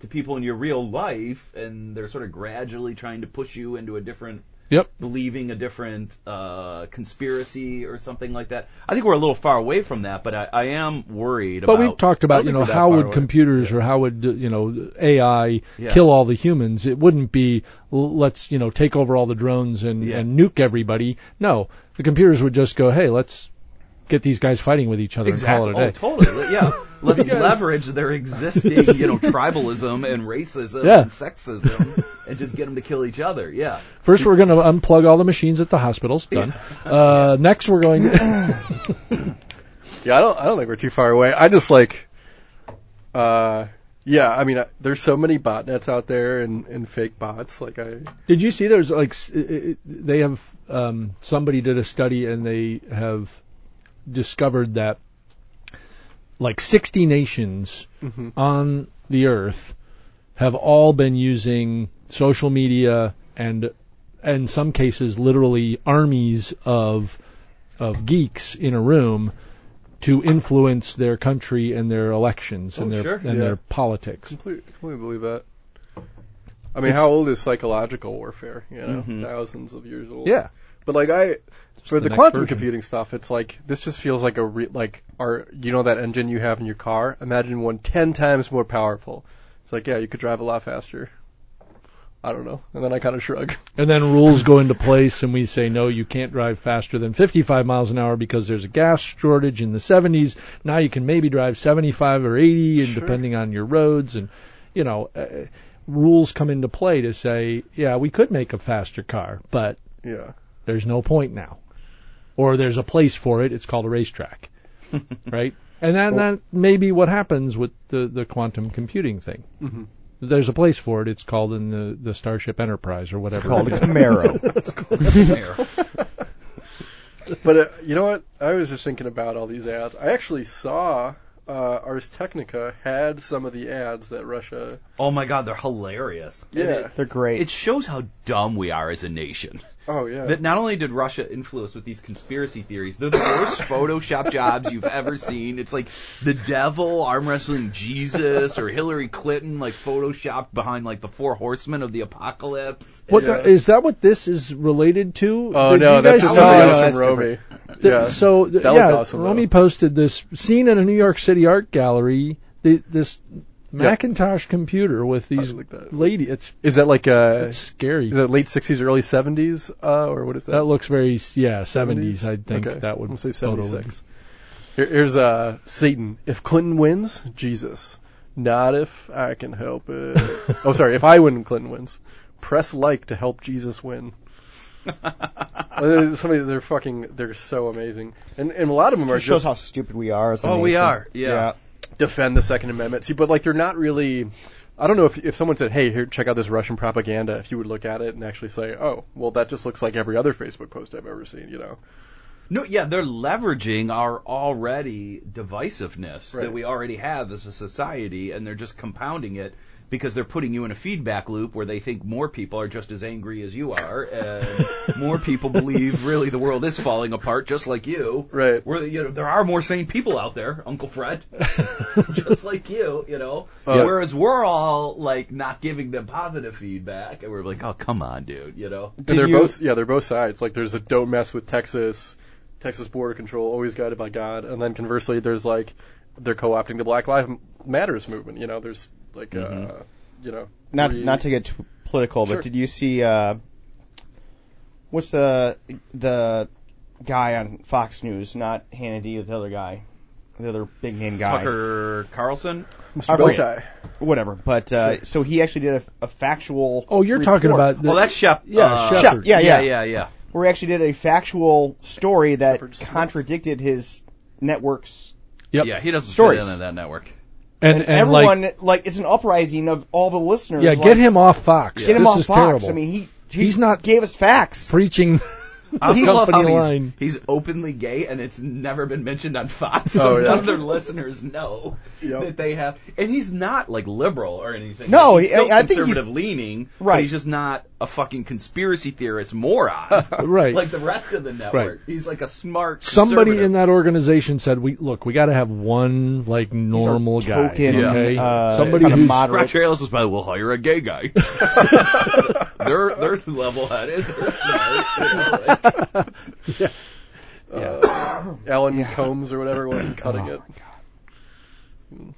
Speaker 1: to people in your real life, and they're sort of gradually trying to push you into a different
Speaker 6: Yep.
Speaker 1: believing a different uh, conspiracy or something like that. I think we're a little far away from that, but I, I am worried about But
Speaker 6: we've talked about, you know, how would
Speaker 7: away.
Speaker 6: computers or how would, you know, AI
Speaker 1: Yeah.
Speaker 6: kill all the humans? It wouldn't be, let's, you know, take over all the drones and,
Speaker 1: Yeah.
Speaker 6: and nuke everybody. No, the computers would just go, hey, let's get these guys fighting with each other
Speaker 1: Exactly.
Speaker 6: and call it a
Speaker 1: Oh,
Speaker 6: day.
Speaker 1: totally. Yeah. Let's
Speaker 7: guys-
Speaker 1: leverage their existing, you know, tribalism and racism
Speaker 6: Yeah.
Speaker 1: and sexism, and just get them to kill each other. Yeah.
Speaker 6: First, we're going to unplug all the machines at the hospitals. Done. Uh, next, we're going.
Speaker 2: Yeah, I don't. I don't think we're too far away. I just like, uh, yeah. I mean, I, there's so many botnets out there and, and fake bots. Like I,
Speaker 6: Did you see? There's like it- it- they have um, somebody did a study and they have discovered that like 60 nations
Speaker 2: Mhm.
Speaker 6: on the earth have all been using social media and in some cases literally armies of of geeks in a room to influence their country and their elections and
Speaker 1: Oh,
Speaker 6: their
Speaker 1: sure.
Speaker 6: and
Speaker 2: Yeah.
Speaker 6: their politics.
Speaker 2: completely, completely believe that. I mean,
Speaker 6: It's-
Speaker 2: how old is psychological warfare? You know,
Speaker 1: Mhm.
Speaker 2: thousands of years old.
Speaker 6: Yeah.
Speaker 2: But like I, for
Speaker 6: the
Speaker 2: the, quantum
Speaker 6: version.
Speaker 2: computing stuff, it's like this just feels like a re- like our you know that engine you have in your car. Imagine one ten times more powerful. It's like yeah, you could drive a lot faster. I don't know, and then I kind of shrug.
Speaker 6: And then rules go into place, and we say, no, you can't drive faster than 55 miles an hour because there's a gas shortage in the 70s. Now you can maybe drive 75 or 80, and
Speaker 2: Sure.
Speaker 6: depending on your roads. And, you know, uh, rules come into play to say, yeah, we could make a faster car, but
Speaker 2: Yeah,
Speaker 6: there's no point now. Or there's a place for it. It's called a racetrack. right? And then that may be what happens with the, the quantum computing thing.
Speaker 2: hmm
Speaker 6: There's a place for it. It's called in the, the Starship Enterprise or whatever.
Speaker 5: It's called
Speaker 6: it
Speaker 5: a
Speaker 6: is.
Speaker 5: Camaro.
Speaker 1: There.
Speaker 2: But uh, you know what? I was just thinking about all these ads. I actually saw uh, Ars Technica had some of the ads that Russia.
Speaker 1: Oh my God, they're hilarious.
Speaker 2: Yeah.
Speaker 1: it-
Speaker 5: They're great.
Speaker 1: It shows how dumb we are as a nation.
Speaker 2: Oh yeah.
Speaker 1: That not only did Russia influence with these conspiracy theories, they're the worst Photoshop jobs you've ever seen. It's like the devil arm wrestling Jesus or Hillary Clinton like photoshopped behind like the four horsemen of the apocalypse.
Speaker 6: What
Speaker 2: Yeah.
Speaker 6: the, is that? What this is related to?
Speaker 2: oh
Speaker 6: Did
Speaker 2: no, that's
Speaker 6: guys
Speaker 2: just
Speaker 5: no,
Speaker 2: something else
Speaker 5: that's
Speaker 2: from Romy.
Speaker 6: the-
Speaker 2: Yeah.
Speaker 6: So th-
Speaker 2: That looked
Speaker 6: yeah,
Speaker 2: awesome, though.
Speaker 6: Romy posted this scene in a New York City art gallery. The, this Macintosh computer with these
Speaker 2: like that.
Speaker 6: lady. It's
Speaker 2: Is that like uh
Speaker 6: it's scary.
Speaker 2: is that late sixties, early seventies, uh, or what is that?
Speaker 6: that looks very yeah 70s. I think
Speaker 2: okay.
Speaker 6: that would
Speaker 2: I'm gonna say
Speaker 6: totally-
Speaker 2: seventy six. Here, here's uh Satan. If Clinton wins, Jesus. Not if I can help it. oh, sorry. If I win, Clinton wins. Press like to help Jesus win. Uh, Somebody, they're fucking, they're so amazing, and and a lot of them are
Speaker 5: It shows
Speaker 2: just
Speaker 5: how stupid we are. As a
Speaker 1: Oh, we
Speaker 5: nation.
Speaker 1: are, yeah.
Speaker 2: Defend the Second Amendment. See, but like they're not really. I don't know if if someone said, "Hey, here, check out this Russian propaganda," if you would look at it and actually say, "Oh, well, that just looks like every other Facebook post I've ever seen," you know?
Speaker 1: No, yeah, they're leveraging our already divisiveness that we already have as a society, and they're just compounding it because they're putting you in a feedback loop where they think more people are just as angry as you are, and more people believe really the world is falling apart, just like you.
Speaker 2: Right.
Speaker 1: Where you know there are more sane people out there, Uncle Fred, just like you, you know.
Speaker 2: Oh, yeah.
Speaker 1: Whereas we're all like not giving them positive feedback, and we're like, oh come on, dude, you know.
Speaker 2: And they're
Speaker 5: you-
Speaker 2: both, yeah, they're both sides. Like, there's a don't mess with Texas, Texas border control, always guided by God, and then conversely, there's like they're co-opting the Black Lives Matters movement. You know, there's like,
Speaker 1: Mhm.
Speaker 2: uh, you know,
Speaker 5: Not
Speaker 2: three-
Speaker 5: not to get too political,
Speaker 2: Sure.
Speaker 5: but did you see uh, what's the the guy on Fox News? Not Hannity, the other guy, the other big name guy.
Speaker 1: Tucker Carlson.
Speaker 2: Mr.
Speaker 5: I.
Speaker 2: Bowtie.
Speaker 5: Whatever. But uh, so he actually did a, a factual.
Speaker 6: Oh, you're talking about the,
Speaker 1: Oh, that's Shep.
Speaker 6: yeah,
Speaker 1: uh,
Speaker 6: Shep-
Speaker 5: Shep, yeah,
Speaker 1: yeah,
Speaker 5: yeah,
Speaker 1: yeah, yeah.
Speaker 5: Where he actually did a factual story that
Speaker 2: Shepard Smith.
Speaker 5: contradicted his network's.
Speaker 6: Yep.
Speaker 1: Yeah, he doesn't
Speaker 5: Stories.
Speaker 1: fit into that network.
Speaker 6: And,
Speaker 5: And,
Speaker 6: and
Speaker 5: everyone like, it's an uprising of all the listeners.
Speaker 6: yeah,
Speaker 5: like,
Speaker 6: get him off Fox.
Speaker 5: Get him
Speaker 6: this
Speaker 5: off
Speaker 6: is
Speaker 5: Fox.
Speaker 6: terrible.
Speaker 5: I mean, he, he
Speaker 6: He's not
Speaker 5: gave us facts.
Speaker 6: preaching
Speaker 1: I
Speaker 6: the
Speaker 1: love how
Speaker 6: company
Speaker 1: he's, he's openly gay and it's never been mentioned on Fox.
Speaker 2: Oh,
Speaker 1: So
Speaker 2: yeah.
Speaker 1: none of their listeners know
Speaker 2: Yep.
Speaker 1: that they have. And he's not like liberal or anything.
Speaker 5: No,
Speaker 1: Like, he's
Speaker 5: he-
Speaker 1: still
Speaker 5: I- I think he's-
Speaker 1: conservative leaning. but
Speaker 5: Right.
Speaker 1: he's just not a fucking conspiracy theorist moron.
Speaker 6: right.
Speaker 1: Like the rest of the network. Right. He's like a smart.
Speaker 6: Somebody in that organization said, "We look, we got to have one like normal guy,
Speaker 5: token,
Speaker 6: okay?
Speaker 5: uh,
Speaker 6: Somebody
Speaker 5: kinda
Speaker 6: who's
Speaker 5: moderate.
Speaker 1: Scratch Rails is by we'll hire a gay guy. they're they're level headed. They're smart. You know, like,
Speaker 2: Uh, Alan Colmes or whatever wasn't cutting it.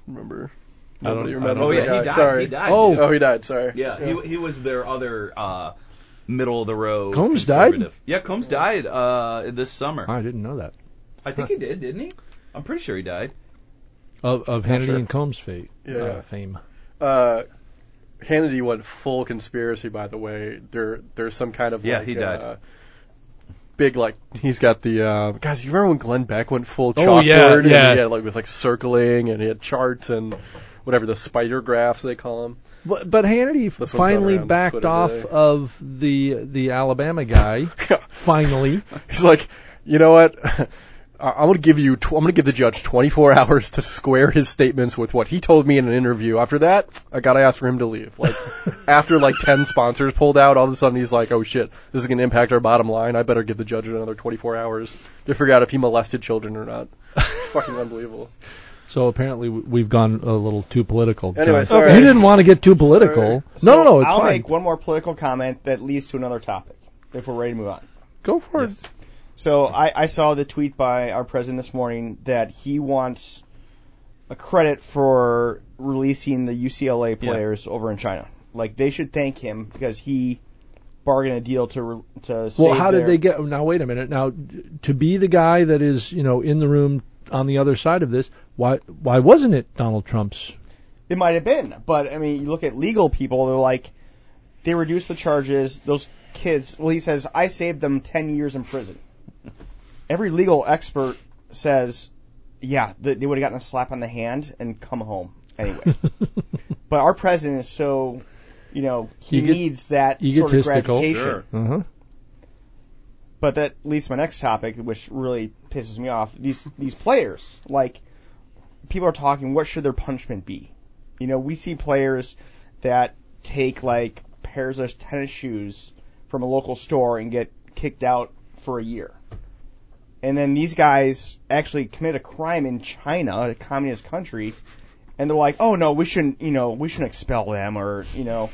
Speaker 2: Remember?
Speaker 6: I don't-
Speaker 2: Nobody
Speaker 6: I don't
Speaker 2: remembers
Speaker 1: oh yeah, he died.
Speaker 2: Sorry.
Speaker 1: He died.
Speaker 6: Oh.
Speaker 1: dude.
Speaker 2: Oh, he died. Sorry.
Speaker 1: Yeah, He, he was their other uh, middle of the road.
Speaker 6: Colmes died?
Speaker 1: Yeah, Colmes died uh, this summer.
Speaker 6: I didn't know that.
Speaker 1: I think he did, didn't he? I'm pretty sure he died.
Speaker 6: Of, of
Speaker 2: Not
Speaker 6: Hannity
Speaker 2: sure.
Speaker 6: and Colmes' fate,
Speaker 2: Yeah.
Speaker 6: uh, fame.
Speaker 2: Uh, Hannity went full conspiracy. By the way, there there's some kind of
Speaker 1: Yeah,
Speaker 2: like,
Speaker 1: he died.
Speaker 2: Uh, big like he's got the uh, guys. You remember when Glenn Beck went full
Speaker 6: Oh,
Speaker 2: chalkboard?
Speaker 6: yeah,
Speaker 2: and
Speaker 6: yeah.
Speaker 2: He had like was like circling and he had charts and whatever the spider graphs they call them.
Speaker 6: But, but Hannity
Speaker 2: This
Speaker 6: finally backed
Speaker 2: Twitter
Speaker 6: off
Speaker 2: today.
Speaker 6: of the the Alabama guy. finally,
Speaker 2: He's like, you know what? I- I'm gonna give you. Tw- I'm gonna give the judge 24 hours to square his statements with what he told me in an interview. After that, I gotta ask for him to leave. Like, after like 10 sponsors pulled out, all of a sudden he's like, oh shit, this is gonna impact our bottom line. I better give the judge another 24 hours to figure out if he molested children or not. It's fucking unbelievable.
Speaker 6: so apparently we've gone a little too political.
Speaker 2: Anyway,
Speaker 6: John.
Speaker 2: sorry.
Speaker 6: you didn't want to get too political.
Speaker 5: So
Speaker 6: no, no, no, it's
Speaker 5: I'll
Speaker 6: fine.
Speaker 5: make one more political comment that leads to another topic if we're ready to move on.
Speaker 6: Go for
Speaker 1: Yes.
Speaker 6: it.
Speaker 5: So I, I saw the tweet by our president this morning that he wants a credit for releasing the UCLA players over in China. Like they should thank him because he bargained a deal to to save
Speaker 6: Well, how did they get? Oh, now wait a minute. Now to be the guy that is you know in the room on the other side of this, why why wasn't it Donald Trump's?
Speaker 5: It might have been, but I mean, you look at legal people; they're like, they reduce the charges. Those kids, well, he says, I saved them ten years in prison. Every legal expert says, yeah, th- they would have gotten a slap on the hand and come home anyway. but our president is so, you know, he
Speaker 6: Ego-
Speaker 5: needs that sort of
Speaker 6: egotistical.
Speaker 5: gratification.
Speaker 1: Sure.
Speaker 6: Uh-huh.
Speaker 5: But that leads to my next topic, which really pisses me off. These these players, like people are talking, what should their punishment be? You know, we see players that take like pairs of tennis shoes from a local store and get kicked out for a year. And then these guys actually commit a crime in China, a communist country, and they're like, "Oh no, we shouldn't, you know, we shouldn't expel them, or you know,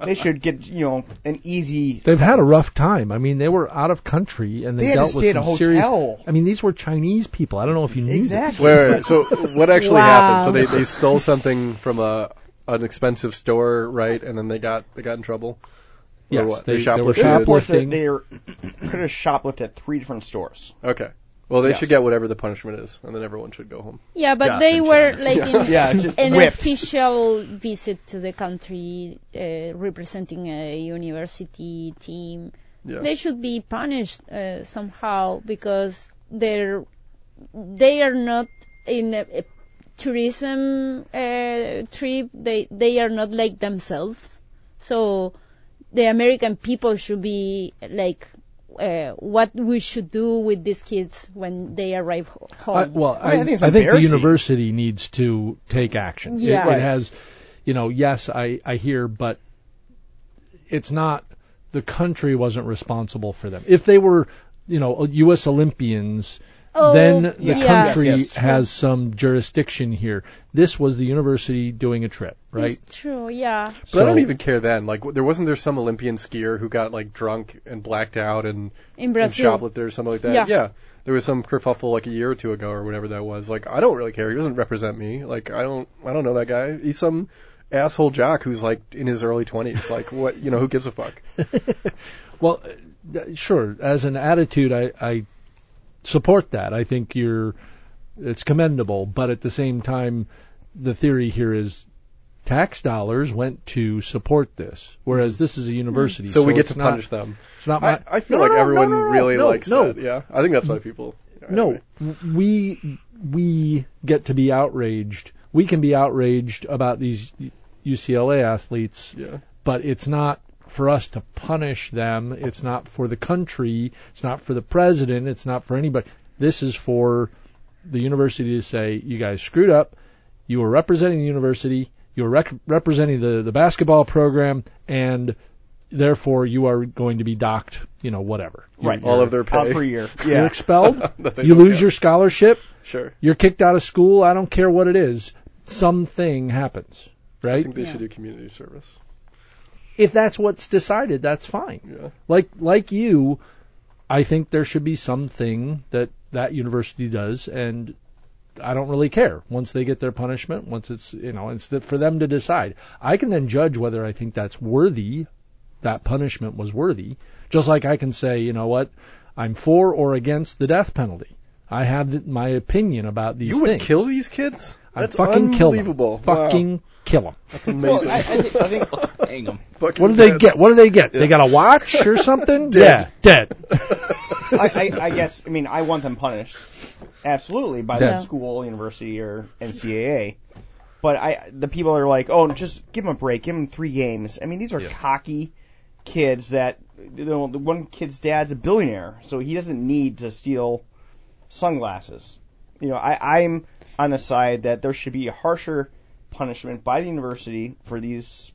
Speaker 5: they should get, you know, an easy."
Speaker 6: They've had a rough time. I mean, they were out of country and they,
Speaker 5: They had to
Speaker 6: dealt
Speaker 5: stay
Speaker 6: with
Speaker 5: at a
Speaker 6: some serious. I mean, these were Chinese people. I don't know if you knew. this.
Speaker 5: Exactly.
Speaker 2: Wait, wait, wait. So what actually
Speaker 4: Wow.
Speaker 2: happened? So they they stole something from a an expensive store, right? And then they got they got in trouble.
Speaker 6: Yes,
Speaker 2: what?
Speaker 6: they-
Speaker 2: They
Speaker 6: they
Speaker 2: shoplifted.
Speaker 5: They're
Speaker 6: shoplifting.
Speaker 5: They could have shoplifted at three different stores.
Speaker 2: Okay. Well, they
Speaker 5: Yes.
Speaker 2: should get whatever the punishment is, and then everyone should go home.
Speaker 4: Yeah, but
Speaker 1: Just
Speaker 4: they were
Speaker 1: China.
Speaker 4: like in
Speaker 5: Yeah, just
Speaker 4: an
Speaker 5: whipped.
Speaker 4: official visit to the country uh, representing a university team.
Speaker 2: Yeah.
Speaker 4: They should be punished uh, somehow because they're they are not in a, a tourism uh, trip. They they are not like themselves. So the American people should be like uh, what we should do with these kids when they arrive home.
Speaker 6: I, well,
Speaker 5: I
Speaker 6: I,
Speaker 5: think it's
Speaker 6: I think the university needs to take action. It-
Speaker 4: Yeah.
Speaker 6: It,
Speaker 5: Right.
Speaker 6: has, you know, yes, I, I hear, but it's not, the country wasn't responsible for them. If they were, you know, U.S. Olympians,
Speaker 4: Oh,
Speaker 6: then the
Speaker 4: yeah.
Speaker 6: country
Speaker 5: Yes, yes,
Speaker 6: has some jurisdiction here. This was the university doing a trip, right?
Speaker 4: It's true, yeah.
Speaker 2: But I don't even care then. Like, there wasn't there some Olympian skier who got like drunk and blacked out and,
Speaker 4: In
Speaker 2: and
Speaker 4: Brazil.
Speaker 2: shoplifted or something like that?
Speaker 4: Yeah.
Speaker 2: There was some kerfuffle like a year or two ago or whatever that was. Like, I don't really care. He doesn't represent me. Like, I don't, I don't know that guy. He's some asshole jock who's like in his early twenties. Like, what, you know, who gives a fuck?
Speaker 6: Well, uh, th- sure. As an attitude, I, I support that. I think you're, it's commendable. But at the same time, the theory here is tax dollars went to support this, whereas this is a university.
Speaker 2: So, we get to
Speaker 6: not-
Speaker 2: punish them.
Speaker 6: It's not my.
Speaker 2: I, I feel
Speaker 6: No,
Speaker 2: like
Speaker 6: no,
Speaker 2: everyone
Speaker 6: no,
Speaker 2: really likes
Speaker 6: no.
Speaker 2: that. Yeah, I think that's why people.
Speaker 6: No, we we get to be outraged. We can be outraged about these UCLA athletes,
Speaker 2: Yeah.
Speaker 6: but it's not for us to punish them. It's not for the country. It's not for the president. It's not for anybody. This is for the university to say, you guys screwed up. You were representing the university. You were rec- representing the, the basketball program, and therefore you are going to be docked, you know, whatever.
Speaker 5: Right.
Speaker 2: All of their
Speaker 5: Out
Speaker 2: pay.
Speaker 5: for a year.
Speaker 6: You're
Speaker 5: Yeah.
Speaker 6: expelled.
Speaker 2: That
Speaker 6: you lose
Speaker 2: get.
Speaker 6: your scholarship.
Speaker 2: Sure.
Speaker 6: You're kicked out of school. I don't care what it is. Something happens,
Speaker 2: I
Speaker 6: right?
Speaker 2: think they
Speaker 4: Yeah.
Speaker 2: should do community service.
Speaker 6: If that's what's decided, that's fine.
Speaker 2: Yeah.
Speaker 6: Like like you, I think there should be something that that university does, and I don't really care once they get their punishment. Once it's you know it's the, for them to decide. I can then judge whether I think that's worthy. That punishment was worthy. Just like I can say, you know what, I'm for or against the death penalty. I have th my opinion about these
Speaker 2: You would
Speaker 6: things.
Speaker 2: kill these kids?
Speaker 6: I'd
Speaker 2: That's
Speaker 6: fucking kill them.
Speaker 2: unbelievable.
Speaker 6: Fucking kill them.
Speaker 2: That's
Speaker 5: Well,
Speaker 2: amazing.
Speaker 5: I, I, think, I think
Speaker 1: Hang 'em.
Speaker 2: Fucking
Speaker 6: What do they
Speaker 2: dead.
Speaker 6: get? What do they get? They got a watch or something?
Speaker 2: Dead.
Speaker 6: Yeah, dead.
Speaker 5: I, I, I guess I mean I want them punished, absolutely by
Speaker 6: Yeah.
Speaker 5: the school, university, or NCAA. But I, the people are like, oh, just give them a break, give them three games. I mean, these are
Speaker 1: Yeah.
Speaker 5: cocky kids that you know the one kid's dad's a billionaire, so he doesn't need to steal sunglasses. You know, I, I'm on the side that there should be a harsher punishment by the university for these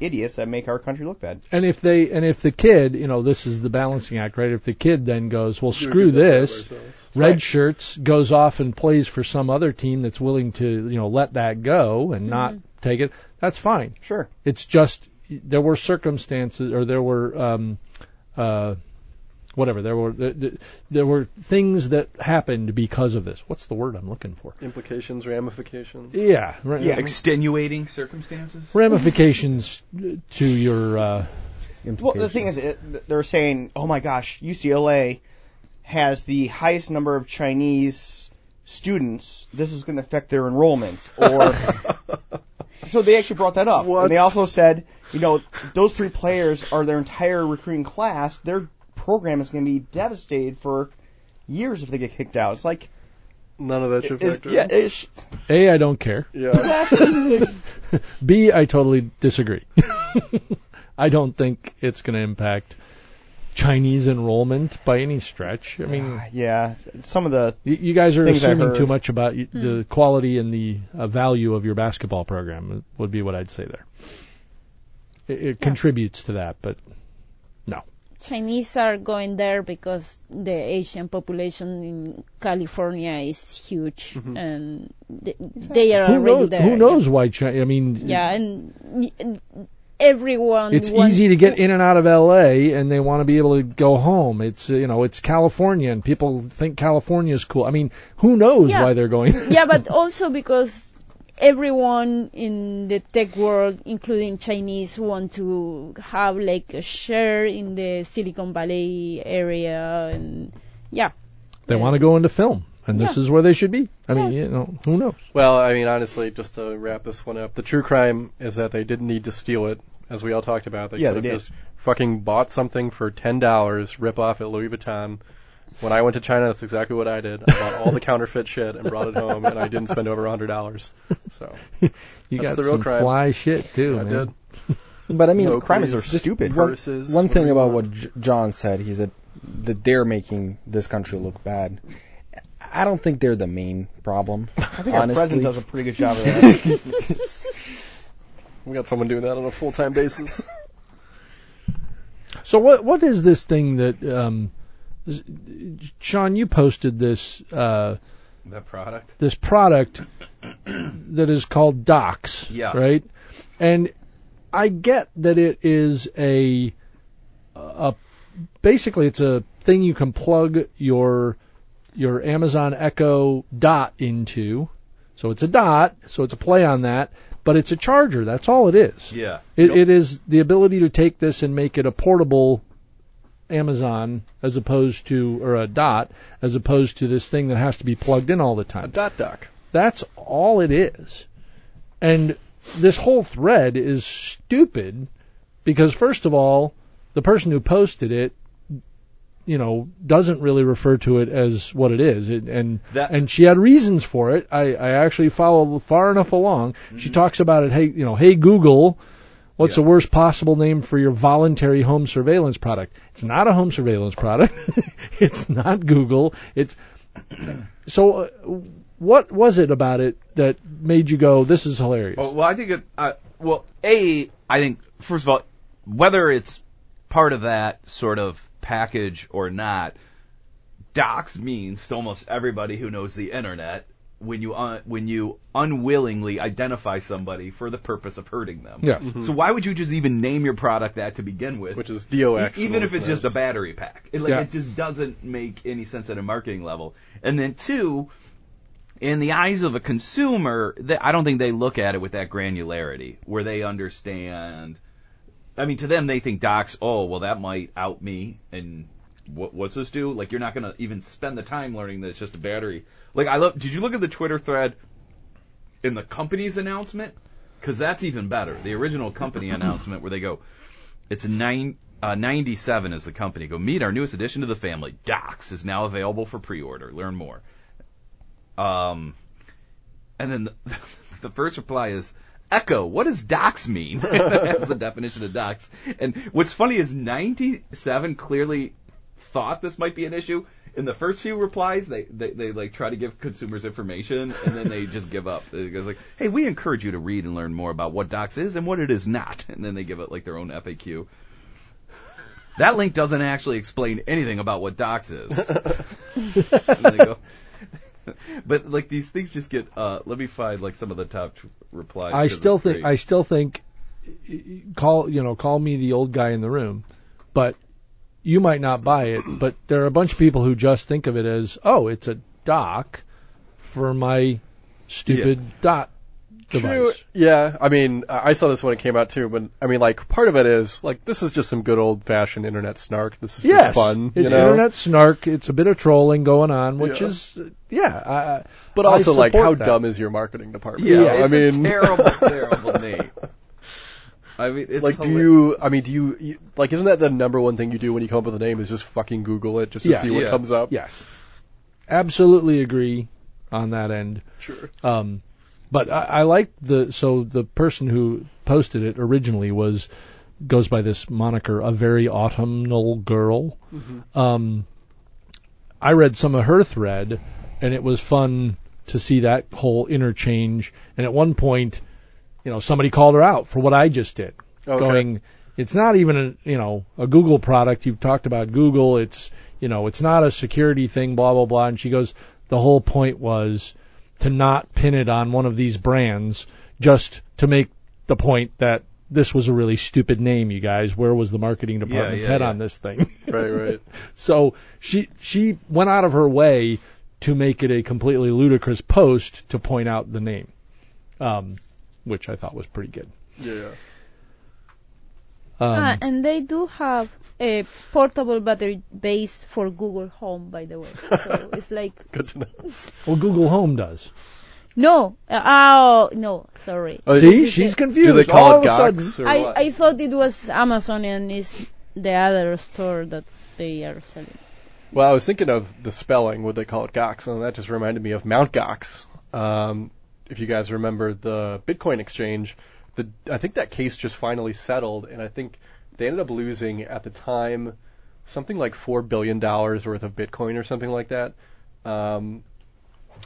Speaker 5: idiots that make our country look bad.
Speaker 6: And if they and if the kid, you know, this is the balancing act, right? If the kid then goes, well,
Speaker 2: We
Speaker 6: screw
Speaker 2: do that to
Speaker 6: this, red
Speaker 5: Right.
Speaker 6: shirts goes off and plays for some other team that's willing to, you know, let that go and not take it. That's fine.
Speaker 5: Sure.
Speaker 6: It's just there were circumstances or there were um uh whatever there were there, there were things that happened because of this. What's the word I'm looking for?
Speaker 2: Implications, ramifications.
Speaker 6: Yeah, ra-
Speaker 5: Yeah.
Speaker 1: Extenuating circumstances.
Speaker 6: ramifications to your uh
Speaker 5: Well, the thing is, it, they're saying, "Oh my gosh, UCLA has the highest number of Chinese students. This is going to affect their enrollments." Or so they actually brought that up,
Speaker 2: What?
Speaker 5: and they also said, you know, those three players are their entire recruiting class. Their program is going to be devastated for years if they get kicked out. It's like,
Speaker 2: None of that should
Speaker 5: is,
Speaker 2: factor
Speaker 5: yeah,
Speaker 2: in.
Speaker 5: it's,
Speaker 6: A, I don't care.
Speaker 2: Yeah.
Speaker 6: B, I totally disagree. I don't think it's going to impact Chinese enrollment by any stretch. I mean,
Speaker 5: yeah. Some of the
Speaker 6: you, you guys are assuming too much about y the quality and the uh, value of your basketball program. Would be what I'd say there. It, it contributes to that, but
Speaker 4: Chinese are going there because the Asian population in California is huge, and they, they are
Speaker 6: who
Speaker 4: already
Speaker 6: knows?
Speaker 4: there.
Speaker 6: Who knows why China? I mean,
Speaker 4: Yeah, and y- everyone.
Speaker 6: it's
Speaker 4: want-
Speaker 6: easy to get in and out of LA and they want to be able to go home. It's uh, you know, it's California and people think California is cool. I mean, who knows
Speaker 4: Yeah.
Speaker 6: why they're going?
Speaker 4: yeah, but also because everyone in the tech world, including Chinese, want to have like a share in the Silicon Valley area, and yeah.
Speaker 6: They want to go into film, and this
Speaker 4: Yeah.
Speaker 6: is where they should be. I mean, you know, who knows?
Speaker 2: Well, I mean, honestly, just to wrap this one up, the true crime is that they didn't need to steal it, as we all talked about. They
Speaker 5: Yeah,
Speaker 2: could
Speaker 5: they
Speaker 2: have
Speaker 5: did.
Speaker 2: just fucking bought something for ten dollars, rip off at Louis Vuitton. When I went to China, that's exactly what I did. I bought all the counterfeit shit and brought it home, and I didn't spend over a hundred dollars. So
Speaker 6: You
Speaker 2: That's
Speaker 6: got
Speaker 2: the real
Speaker 6: some
Speaker 2: crime.
Speaker 6: fly shit too,
Speaker 2: I
Speaker 6: man.
Speaker 2: did.
Speaker 3: But I mean,
Speaker 2: No
Speaker 5: crimes are stupid.
Speaker 3: one,
Speaker 2: Purses,
Speaker 3: one thing about
Speaker 2: want.
Speaker 3: what J- John said, he said that they're making this country look bad. I don't think they're the main problem.
Speaker 5: I think our president does a pretty good job of that.
Speaker 2: We got someone doing that on a full time basis.
Speaker 6: So what what is this thing that um, s- Sean? You posted this uh,
Speaker 1: That product.
Speaker 6: this product that is called Dox,
Speaker 1: Yes.
Speaker 6: right? And I get that it is a a basically it's a thing you can plug your your Amazon Echo Dot into. So it's a dot, so it's a play on that, but it's a charger. That's all it is.
Speaker 1: Yeah.
Speaker 6: It, it is the ability to take this and make it a portable Amazon as opposed to, or a dot, as opposed to this thing that has to be plugged in all the time.
Speaker 2: A dot doc.
Speaker 6: That's all it is. And this whole thread is stupid because, first of all, the person who posted it, you know, doesn't really refer to it as what it is. It, and
Speaker 1: That-
Speaker 6: and she had reasons for it. I, I actually followed far enough along. She mm-hmm. talks about it. Hey, you know, hey Google, what's
Speaker 1: Yeah.
Speaker 6: the worst possible name for your voluntary home surveillance product? It's not a home surveillance product. it's not Google. It's so. Uh, what was it about it that made you go, "This is hilarious"?
Speaker 1: Oh, well, I think it. Uh, well, a. I think first of all, whether it's part of that sort of package or not, dox means to almost everybody who knows the internet when you un- when you unwillingly identify somebody for the purpose of hurting them.
Speaker 6: Yes. Mm-hmm.
Speaker 1: So why would you just even name your product that to begin with?
Speaker 2: Which is DOX.
Speaker 1: E- even if
Speaker 2: for
Speaker 1: it's just a battery pack. It, like
Speaker 6: Yeah.
Speaker 1: it just doesn't make any sense at a marketing level. And then two, in the eyes of a consumer, th I don't think they look at it with that granularity where they understand. I mean, to them, they think dox. Oh, well, that might out me, and what, what's this do? Like you're not gonna even spend the time learning that it's just a battery. Like I love. Did you look at the Twitter thread in the company's announcement? Because that's even better. The original company announcement where they go, it's nine. Uh, 97 is the company. Go meet our newest addition to the family. Dox is now available for pre-order. Learn more. Um, and then the, the first reply is Echo. What does dox mean? That's the definition of dox. And what's funny is 97 clearly thought this might be an issue. In the first few replies, they, they, they like try to give consumers information, and then they just give up. It goes like, "Hey, we encourage you to read and learn more about what dox is and what it is not," and then they give it like their own FAQ. That link doesn't actually explain anything about what dox is. Go- but like these things just get. Uh, let me find like some of the top replies.
Speaker 6: I still think
Speaker 1: great.
Speaker 6: I still think call you know call me the old guy in the room, but you might not buy it. But there are a bunch of people who just think of it as oh it's a dock for my stupid dot
Speaker 2: True.
Speaker 6: device.
Speaker 2: Yeah, I mean, I I saw this when it came out too, but I mean, like, part of it is like this is just some good old fashioned internet snark. This is
Speaker 6: Yes,
Speaker 2: just fun,
Speaker 6: it's
Speaker 2: know.
Speaker 6: internet snark. It's a bit of trolling going on, which
Speaker 2: Yeah.
Speaker 6: is yeah. I, I-
Speaker 2: but
Speaker 6: I
Speaker 2: also, like, how
Speaker 6: that.
Speaker 2: dumb is your marketing department?
Speaker 1: yeah,
Speaker 2: You know,
Speaker 1: it's
Speaker 2: I mean,
Speaker 1: a terrible, terrible name. I mean, it's
Speaker 2: like, do you? I mean, do you, you? Like, isn't that the number one thing you do when you come up with a name? Is just fucking Google it just to
Speaker 6: Yes.
Speaker 2: see what
Speaker 1: Yeah.
Speaker 2: comes up?
Speaker 6: Yes, absolutely agree on that end.
Speaker 2: Sure.
Speaker 6: Um, but I, I like the so the person who posted it originally was goes by this moniker, a very autumnal girl. Um, I read some of her thread, and it was fun to see that whole interchange. And at one point, you know, somebody called her out for what I just did,
Speaker 2: Okay.
Speaker 6: going, "It's not even a you know a Google product. You've talked about Google. It's you know it's not a security thing. Blah blah blah." And she goes, "The whole point was." to not pin it on one of these brands just to make the point that this was a really stupid name, you guys. Where was the marketing department's
Speaker 1: yeah,
Speaker 6: head
Speaker 1: yeah.
Speaker 6: on this thing?
Speaker 2: Right. Right.
Speaker 6: so she she went out of her way to make it a completely ludicrous post to point out the name, um, which I thought was pretty good.
Speaker 2: yeah.
Speaker 6: Um,
Speaker 4: Ah, and they do have a portable battery base for Google Home, by the way. So it's like
Speaker 2: Good to know.
Speaker 6: well, Google Home does.
Speaker 4: no, uh, oh no, sorry.
Speaker 2: Oh,
Speaker 6: See, she's
Speaker 4: the-
Speaker 6: confused.
Speaker 2: Do they call
Speaker 6: All
Speaker 2: it
Speaker 6: of a sudden,
Speaker 2: Gox or
Speaker 4: I
Speaker 2: what?
Speaker 4: I thought it was Amazon and it's the other store that they are selling.
Speaker 2: Well, I was thinking of the spelling. Would they call it Gox? And that just reminded me of Mount Gox. Um, if you guys remember the Bitcoin exchange, the I think that case just finally settled, and I think they ended up losing at the time something like four billion dollars worth of Bitcoin or something like that. Um,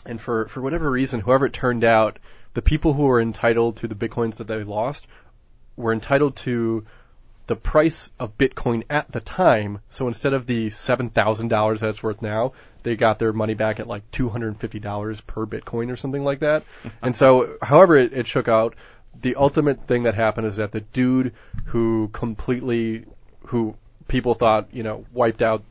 Speaker 2: and for for whatever reason, whoever it turned out, the people who were entitled to the bitcoins that they lost were entitled to the price of Bitcoin at the time. So instead of the seven thousand dollars that it's worth now, they got their money back at like two hundred and fifty dollars per Bitcoin or something like that. and so, however it, it shook out, the ultimate thing that happened is that the dude who completely, who people thought you know wiped out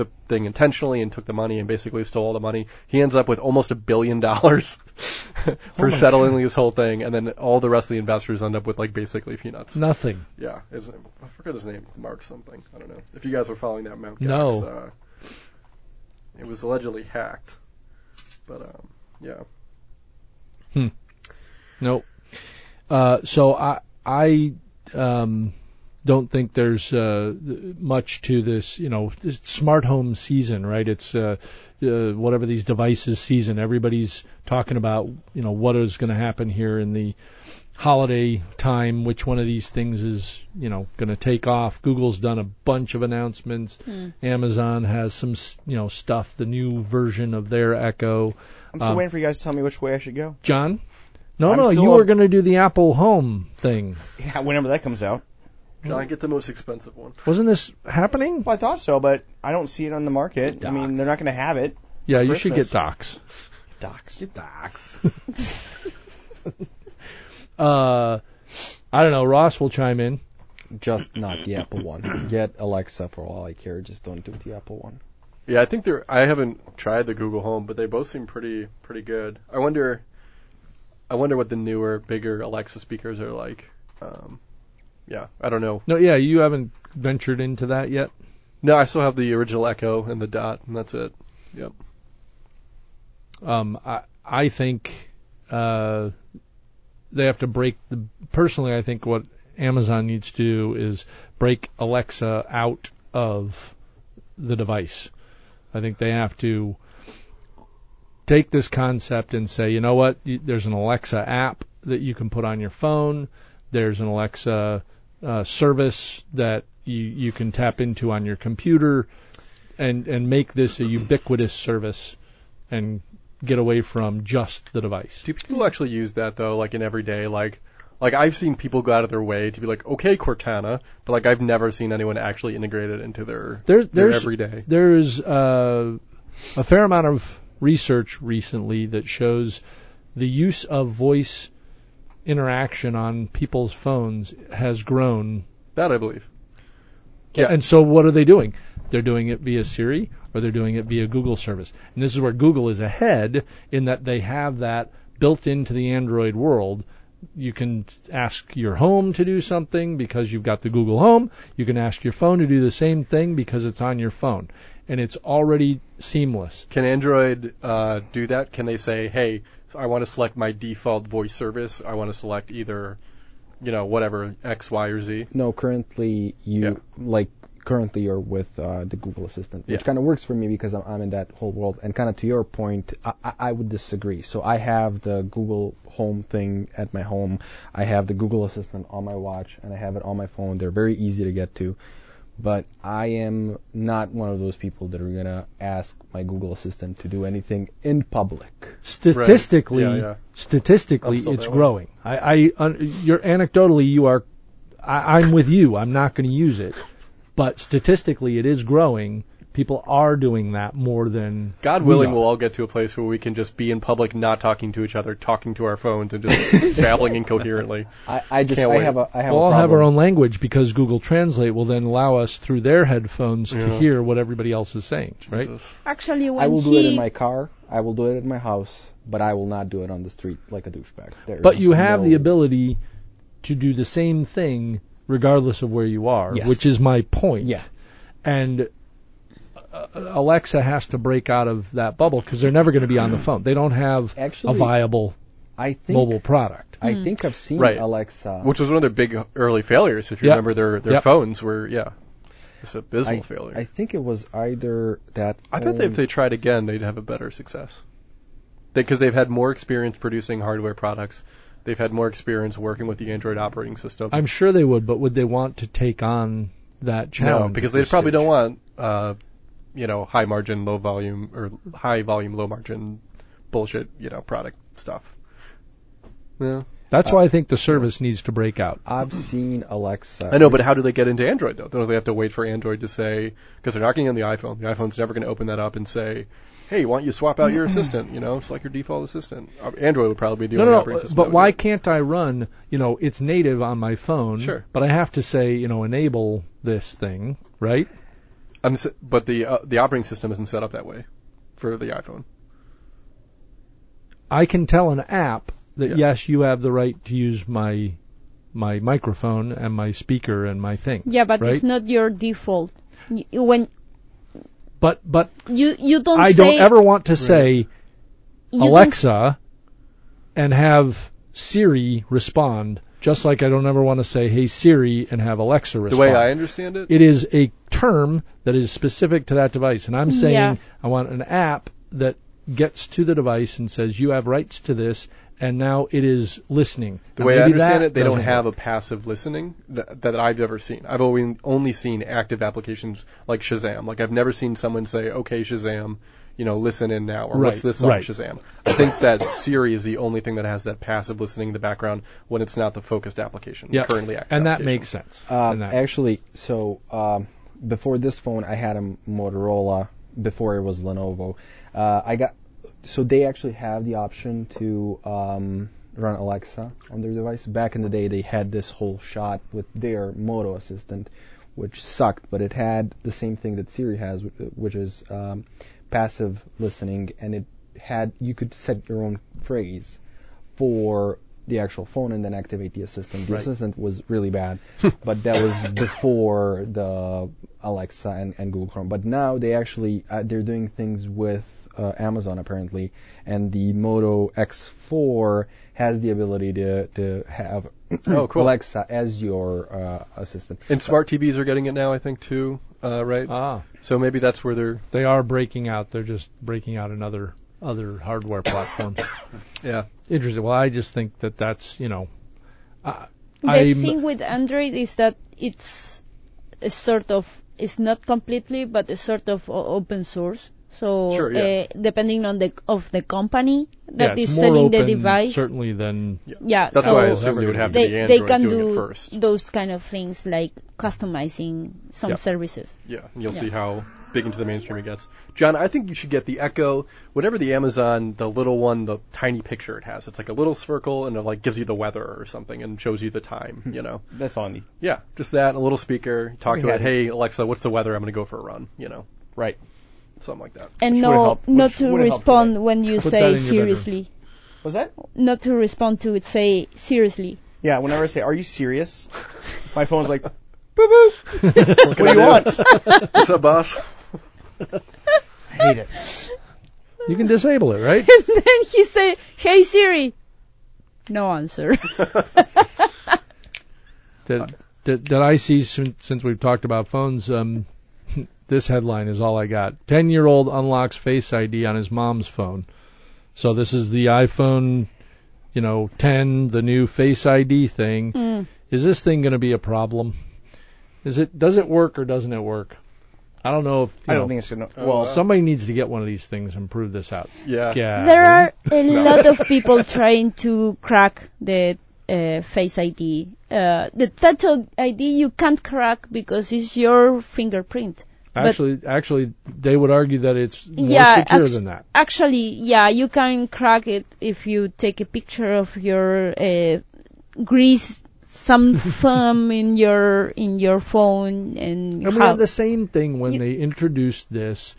Speaker 2: the thing intentionally and took the money and basically stole all the money. He ends up with almost a billion dollars for settling this whole thing, and then all the rest of the investors end up with like basically peanuts.
Speaker 6: Nothing.
Speaker 2: Yeah, his I forget his name. Mark something. I don't know. If you guys were following that Mount
Speaker 6: No.
Speaker 2: uh, it was allegedly hacked. But um, yeah. Hmm.
Speaker 6: Nope. Uh, so I I um, don't think there's uh, much to this. You know, this smart home season, right? It's uh, uh, whatever these devices season. Everybody's talking about you know what is going to happen here in the holiday time. Which one of these things is you know going to take off? Google's done a bunch of announcements. Amazon has some s- you know stuff. The new version of their Echo.
Speaker 5: I'm still
Speaker 6: Um,
Speaker 5: waiting for you guys to tell me which way I should go.
Speaker 6: John. No,
Speaker 5: I'm
Speaker 6: no, you
Speaker 5: on-
Speaker 6: were going to do the Apple Home thing.
Speaker 5: Yeah, whenever that comes out.
Speaker 2: John, get the most expensive one.
Speaker 6: Wasn't this happening?
Speaker 5: Well, I thought so, but I don't see it on the market. I mean, they're not going to have it.
Speaker 6: Yeah, you should
Speaker 5: Christmas.
Speaker 6: get dox.
Speaker 5: Dox.
Speaker 1: Get dox.
Speaker 6: Uh, I don't know. Ross will chime in.
Speaker 3: Just not the Apple one. Get Alexa for all I care. Just don't do the Apple one.
Speaker 2: Yeah, I think they're. I haven't tried the Google Home, but they both seem pretty pretty good. I wonder. I wonder what the newer, bigger Alexa speakers are like. Um, yeah, I don't know.
Speaker 6: No, yeah, you haven't ventured into that yet.
Speaker 2: No, I still have the original Echo and the Dot, and that's it. Yep.
Speaker 6: Um, I I think uh, they have to break the. Personally, I think what Amazon needs to do is break Alexa out of the device. I think they have to take this concept and say, you know what? There's an Alexa app that you can put on your phone. There's an Alexa uh, service that you you can tap into on your computer, and and make this a ubiquitous service, and get away from just the device.
Speaker 2: Do people actually use that though, like in everyday, like, like I've seen people go out of their way to be like, okay, Cortana, but like I've never seen anyone actually integrate it into their,
Speaker 6: There's
Speaker 2: their everyday.
Speaker 6: there's uh, a fair amount of research recently that shows the use of voice interaction on people's phones has grown.
Speaker 2: That I believe. Yeah.
Speaker 6: And so what are they doing? They're doing it via Siri or they're doing it via Google service. And this is where Google is ahead in that they have that built into the Android world. You can ask your home to do something because you've got the Google Home. You can ask your phone to do the same thing because it's on your phone. And it's already seamless.
Speaker 2: Can Android uh, do that? Can they say, hey, I want to select my default voice service. I want to select either, you know, whatever X, Y, or Z.
Speaker 3: No, currently you
Speaker 2: Yeah.
Speaker 3: like currently you're with uh, the Google Assistant, which
Speaker 2: Yeah.
Speaker 3: kind of works for me because I'm, I'm in that whole world. And kind of to your point, I, I- I would disagree. So I have the Google Home thing at my home. I have the Google Assistant on my watch, and I have it on my phone. They're very easy to get to. But I am not one of those people that are gonna ask my Google Assistant to do anything in public.
Speaker 6: Statistically,
Speaker 2: Yeah, yeah.
Speaker 6: statistically, it's
Speaker 2: that way.
Speaker 6: growing. I, I un, you're anecdotally, you are. I, I'm with you. I'm not going to use it, but statistically, it is growing. People are doing that more than
Speaker 2: God willing,
Speaker 6: are.
Speaker 2: we'll all get to a place where we can just be in public, not talking to each other, talking to our phones, and just babbling incoherently.
Speaker 3: I, I just
Speaker 2: Can't
Speaker 3: I
Speaker 2: wait.
Speaker 3: have a I have
Speaker 6: We'll
Speaker 3: a
Speaker 6: all have our own language because Google Translate will then allow us through their headphones to hear what everybody else is saying, right?
Speaker 2: Jesus.
Speaker 4: Actually, when
Speaker 3: I will do it in my car. I will do it in my house, but I will not do it on the street like a douchebag. There
Speaker 6: But you have
Speaker 3: no-
Speaker 6: the ability to do the same thing regardless of where you are,
Speaker 3: Yes.
Speaker 6: which is my point.
Speaker 3: Yeah.
Speaker 6: And Alexa has to break out of that bubble because they're never going to be on the phone. They don't have
Speaker 3: Actually,
Speaker 6: a viable
Speaker 3: I think
Speaker 6: mobile product.
Speaker 3: I think I've seen
Speaker 2: Right.
Speaker 3: Alexa.
Speaker 2: Which was one of their big early failures. If you
Speaker 6: Yep.
Speaker 2: remember, their their
Speaker 6: Yep.
Speaker 2: phones were yeah, it's an abysmal
Speaker 3: I,
Speaker 2: failure.
Speaker 3: I think it was either that.
Speaker 2: I bet if they tried again, they'd have a better success. Because they've had more experience producing hardware products. They've had more experience working with the Android operating system.
Speaker 6: I'm sure they would, but would they want to take on that challenge?
Speaker 2: no, because they probably
Speaker 6: stage?
Speaker 2: don't want, uh, you know, high margin, low volume, or high volume, low margin bullshit, you know, product stuff. Yeah.
Speaker 6: That's why I think the service needs to break out.
Speaker 3: I've seen Alexa.
Speaker 2: I know, but how do they get into Android though? Don't they have to wait for Android to say because they're not getting on the iPhone? The iPhone's never going to open that up and say, "Hey, why don't you swap out your assistant? You know, it's like your default assistant." Uh, Android would probably be the
Speaker 6: No,
Speaker 2: only
Speaker 6: no,
Speaker 2: operating
Speaker 6: no.
Speaker 2: system.
Speaker 6: But why
Speaker 2: do
Speaker 6: can't I run? You know, it's native on my phone.
Speaker 2: Sure.
Speaker 6: But I have to say, you know, enable this thing, right?
Speaker 2: I'm but the uh, the operating system isn't set up that way for the iPhone.
Speaker 6: I can tell an app that
Speaker 2: Yeah.
Speaker 6: yes, you have the right to use my my microphone and my speaker and my thing.
Speaker 4: yeah, but
Speaker 6: right?
Speaker 4: it's not your default. When
Speaker 6: But but
Speaker 4: you you don't
Speaker 6: I
Speaker 4: say
Speaker 6: don't ever want to say Alexa and have Siri respond, just like I don't ever want to say Hey Siri and have Alexa respond.
Speaker 2: The way I understand it,
Speaker 6: it is a term that is specific to that device. And I'm mm, saying
Speaker 4: Yeah.
Speaker 6: I want an app that gets to the device and says you have rights to this, and now it is listening.
Speaker 2: the
Speaker 6: Now,
Speaker 2: way I understand it, they don't
Speaker 6: doesn't
Speaker 2: have
Speaker 6: work.
Speaker 2: a passive listening that, that I've ever seen. I've only only seen active applications like Shazam. Like I've never seen someone say, "Okay, Shazam." You know, listen in now, or what's this song,
Speaker 6: right.
Speaker 2: Shazam? I think that Siri is the only thing that has that passive listening in the background when it's not the focused application,
Speaker 6: Yeah,
Speaker 2: currently active.
Speaker 6: and that makes sense.
Speaker 3: Uh,
Speaker 6: that-
Speaker 3: actually, so um, before this phone, I had a Motorola. Before it was Lenovo. Uh, I got so they actually have the option to um, run Alexa on their device. Back in the day, they had this whole shot with their Moto Assistant, which sucked, but it had the same thing that Siri has, which is um, passive listening, and it had you could set your own phrase for the actual phone and then activate the assistant. The
Speaker 2: Right.
Speaker 3: assistant was really bad, but that was before the Alexa and, and Google Chrome. But now they actually uh, they're doing things with uh, Amazon apparently, and the Moto X4 has the ability to to have
Speaker 2: Oh, cool.
Speaker 3: Alexa as your uh, assistant.
Speaker 2: And smart TVs are getting it now, I think, too. Uh, right.
Speaker 6: Ah,
Speaker 2: So maybe that's where they're.
Speaker 6: they are breaking out. They're just breaking out another other other hardware platform.
Speaker 2: Yeah.
Speaker 6: Interesting. Well, I just think that that's you know, uh,
Speaker 4: The
Speaker 6: I'm
Speaker 4: thing with Android is that it's a sort of it's not completely, but a sort of open source. So
Speaker 2: Sure, yeah.
Speaker 4: uh, depending on the of the company
Speaker 6: yeah,
Speaker 4: that
Speaker 6: it's
Speaker 4: is
Speaker 6: more
Speaker 4: selling
Speaker 6: open,
Speaker 4: the device,
Speaker 6: certainly than
Speaker 4: yeah,
Speaker 2: That's
Speaker 4: so
Speaker 2: why I assumed it would have to
Speaker 4: they
Speaker 2: be
Speaker 4: they can do
Speaker 2: it first.
Speaker 4: those kind of things like customizing some
Speaker 2: Yeah.
Speaker 4: services.
Speaker 2: Yeah, and you'll
Speaker 4: Yeah.
Speaker 2: see how big into the mainstream it gets. John, I think you should get the Echo, whatever the Amazon, the little one, the tiny picture it has. It's like a little circle and it like gives you the weather or something and shows you the time, you know.
Speaker 5: That's all I need.
Speaker 2: Yeah, just that, a little speaker. Talk
Speaker 5: We
Speaker 2: to it.
Speaker 5: it.
Speaker 2: Hey Alexa, what's the weather? I'm going to go for a run, you know.
Speaker 5: Right.
Speaker 2: Something like that.
Speaker 4: And no,
Speaker 5: helped-
Speaker 4: not to respond
Speaker 5: today.
Speaker 4: when you
Speaker 6: Put
Speaker 4: say
Speaker 6: in your bedroom.
Speaker 4: seriously.
Speaker 5: Was that?
Speaker 4: Not to respond to it, say seriously.
Speaker 5: Yeah. Whenever I say, "Are you serious?" My phone's like, "Boop boop." what do you want?
Speaker 2: What's up, boss?
Speaker 5: I hate it.
Speaker 6: you can disable it, right?
Speaker 4: and then he say, "Hey Siri." No answer.
Speaker 6: that, that that I see since, since we've talked about phones. Um, this headline is all I got. Ten-year-old unlocks Face ID on his mom's phone. So this is the iPhone, you know, 10, the new Face ID thing.
Speaker 4: Mm.
Speaker 6: Is this thing going to be a problem? Is it? Does it work or doesn't it work? I don't know if.
Speaker 5: I don't
Speaker 6: know,
Speaker 5: think it's gonna. Well,
Speaker 6: somebody needs to get one of these things and prove this out.
Speaker 2: Yeah.
Speaker 6: Yeah.
Speaker 4: There are a lot of people trying to crack the uh, Face ID. Uh, the Touch ID you can't crack because it's your fingerprint. but-
Speaker 6: Actually, actually, they would argue that it's more
Speaker 4: Yeah,
Speaker 6: secure
Speaker 4: act-
Speaker 6: than that.
Speaker 4: Actually, yeah, you can crack it if you take a picture of your uh, grease some thumb in your in your phone and,
Speaker 6: And we
Speaker 4: how-
Speaker 6: had the same thing when
Speaker 4: You-
Speaker 6: they introduced this.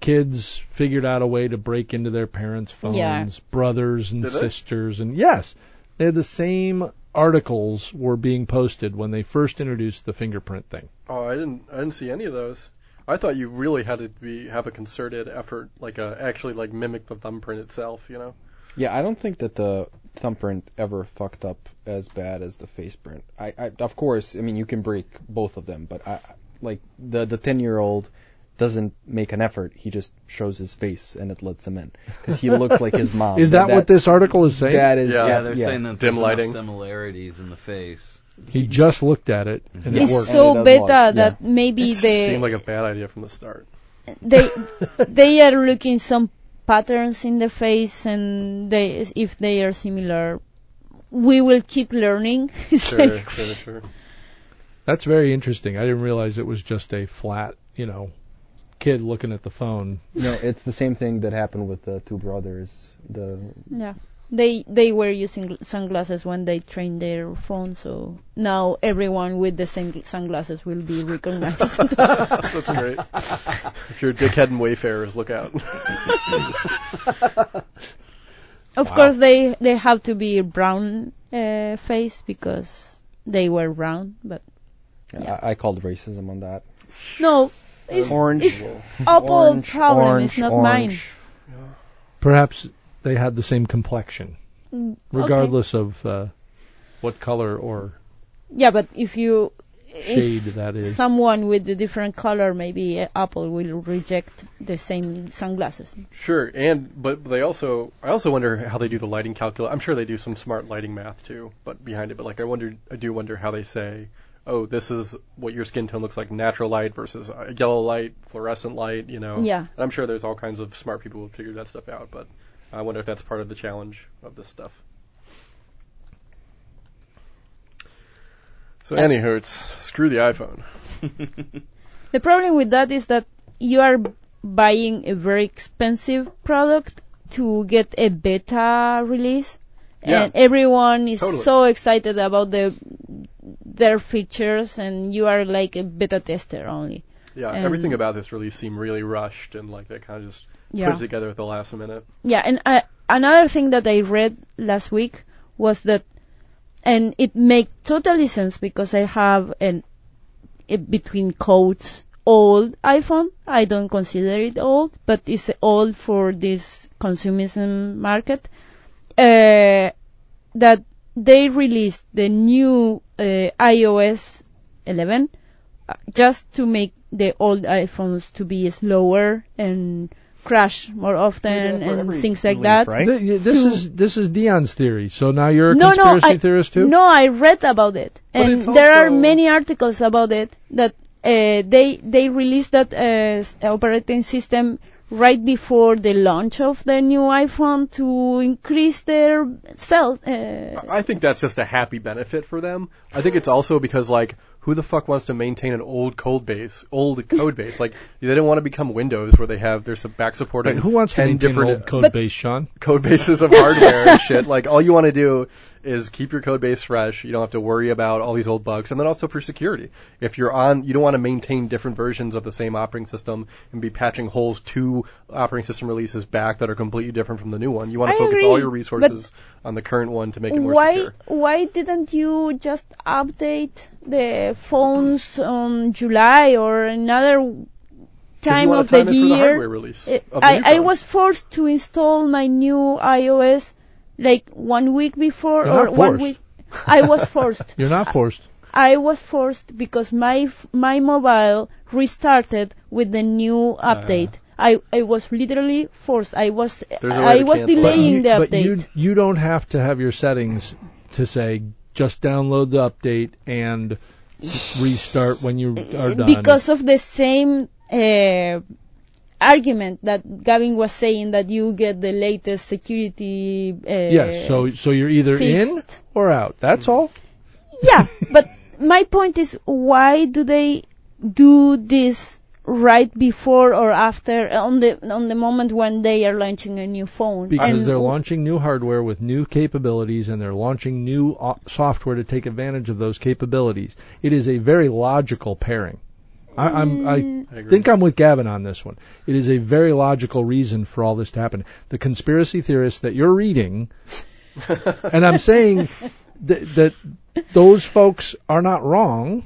Speaker 6: Kids figured out a way to break into their parents' phones,
Speaker 4: Yeah.
Speaker 6: brothers and
Speaker 2: Did they?
Speaker 6: sisters, and yes, they had the same articles were being posted when they first introduced the fingerprint thing.
Speaker 2: Oh, I didn't. I didn't see any of those. I thought you really had to be have a concerted effort, like a actually like mimic the thumbprint itself. You know.
Speaker 3: Yeah, I don't think that the thumbprint ever fucked up as bad as the face print. I, I of course, I mean you can break both of them, but I like the the 10 year old doesn't make an effort. He just shows his face and it lets him in because he looks like his mom.
Speaker 6: is that, what this article is saying?
Speaker 3: That is
Speaker 2: Yeah.
Speaker 1: Yeah, they're
Speaker 3: yeah.
Speaker 1: saying that
Speaker 2: Dim lighting.
Speaker 1: similarities in the face.
Speaker 6: he just looked at it and it worked.
Speaker 3: And
Speaker 4: so
Speaker 3: it
Speaker 4: beta
Speaker 3: work, yeah.
Speaker 4: that maybe
Speaker 2: It
Speaker 4: they
Speaker 2: seemed like a bad idea from the start.
Speaker 4: they they are looking some patterns in the face and they if they are similar we will keep learning
Speaker 2: Sure,
Speaker 4: like
Speaker 2: sure, sure.
Speaker 6: That's very interesting. I didn't realize it was just a flat, you know, kid looking at the phone.
Speaker 3: No, it's the same thing that happened with the two brothers. The
Speaker 4: yeah they they were using sunglasses when they trained their phone so now everyone with the same sunglasses will be recognized
Speaker 2: That's great. if you're a dickhead and wayfarers, look out.
Speaker 4: of
Speaker 6: Wow.
Speaker 4: course they they have to be brown uh, face because they were brown but Yeah.
Speaker 3: I, I called racism on that.
Speaker 4: no it's,
Speaker 5: Orange.
Speaker 4: it's Apple
Speaker 3: Orange,
Speaker 4: problem
Speaker 3: orange,
Speaker 4: it's not
Speaker 3: orange.
Speaker 6: Perhaps they had the same complexion,
Speaker 4: mine Mm,
Speaker 6: regardless of uh, what color or
Speaker 4: yeah but if you
Speaker 6: shade
Speaker 4: if
Speaker 6: that is.
Speaker 4: someone with a different color maybe uh, Apple will reject the same sunglasses
Speaker 2: Sure, and but they also I also wonder how they do the lighting calculus. I'm sure they do some smart lighting math too, but behind it. But like I wonder, I do wonder how they say, oh, this is what your skin tone looks like, natural light versus uh, yellow light, fluorescent light. You know.
Speaker 4: Yeah.
Speaker 2: And I'm sure there's all kinds of smart people who figure that stuff out, but I wonder if that's part of the challenge of this stuff. So
Speaker 4: Yes.
Speaker 2: anywho, it's screw the iPhone.
Speaker 4: The problem with that is that you are buying a very expensive product to get a beta release,
Speaker 2: Yeah.
Speaker 4: and everyone is
Speaker 2: Totally.
Speaker 4: so excited about the their features, and you are like a beta tester only.
Speaker 2: Yeah,
Speaker 4: And-
Speaker 2: everything about this release seemed really rushed and like they kind of just
Speaker 4: Yeah.
Speaker 2: put it together at the last minute.
Speaker 4: Yeah, and uh, another thing that I read last week was that, and it make totally sense because I have an it between quotes old iPhone. I don't consider it old, but it's old for this consumerism market. Uh, that they released the new uh, iOS 11 uh, just to make the old iPhones to be slower and crash more often
Speaker 5: Yeah,
Speaker 4: and things like
Speaker 5: release,
Speaker 4: that.
Speaker 5: right?
Speaker 6: Th- This
Speaker 4: To-
Speaker 6: is this is Dion's theory. So now you're a
Speaker 4: No, no,
Speaker 6: conspiracy
Speaker 4: I-
Speaker 6: theorist too.
Speaker 4: No, I read about it,
Speaker 7: But
Speaker 4: and there are many articles about it that uh, they they released that uh, operating system right before the launch of the new iPhone to increase their sales. Uh,
Speaker 2: I think that's just a happy benefit for them. I think it's also because like who the fuck wants to maintain an old code base, old code base? Like they don't want to become Windows where they have there's some back support.
Speaker 6: And who wants to
Speaker 2: ten
Speaker 6: maintain an
Speaker 2: different
Speaker 6: old code base, Sean?
Speaker 2: code bases of hardware and shit. Like all you want to do is keep your code base fresh. You don't have to worry about all these old bugs. And then also for security, if you're on, you don't want to maintain different versions of the same operating system and be patching holes to operating system releases back that are completely different from the new one. You want to
Speaker 4: I
Speaker 2: focus
Speaker 4: agree,
Speaker 2: all your resources on the current one to make it more
Speaker 4: why
Speaker 2: secure.
Speaker 4: why didn't you just update the phones on July or another? time of the
Speaker 2: time the
Speaker 4: year?
Speaker 2: release
Speaker 4: It-
Speaker 2: of the
Speaker 4: I, I was forced to install my new iOS like one week before
Speaker 6: You're
Speaker 4: or
Speaker 6: not
Speaker 4: one week. I was forced.
Speaker 6: You're not forced.
Speaker 4: I was forced because my f- my mobile restarted with the new update. I, I was literally forced. I was
Speaker 2: There's a way
Speaker 4: I was
Speaker 2: cancel that.
Speaker 4: delaying
Speaker 6: you,
Speaker 4: the
Speaker 6: but
Speaker 4: update.
Speaker 6: you you don't have to have your settings to say just download the update and restart when you are done.
Speaker 4: because of the same uh, argument that Gavin was saying that you get the latest security. Uh,
Speaker 6: yes, so so you're either in or out. That's all.
Speaker 4: yeah, but my point is, why do they do this right before or after on the on the moment when they are launching a new phone?
Speaker 6: Because
Speaker 4: And
Speaker 6: they're launching new hardware with new capabilities and they're launching new o- software to take advantage of those capabilities. It is a very logical pairing. I, I'm, I
Speaker 2: mm. I
Speaker 6: think I'm with Gavin on this one. It is a very logical reason for all this to happen. The conspiracy theorists that you're reading, and I'm saying that, that those folks are not wrong.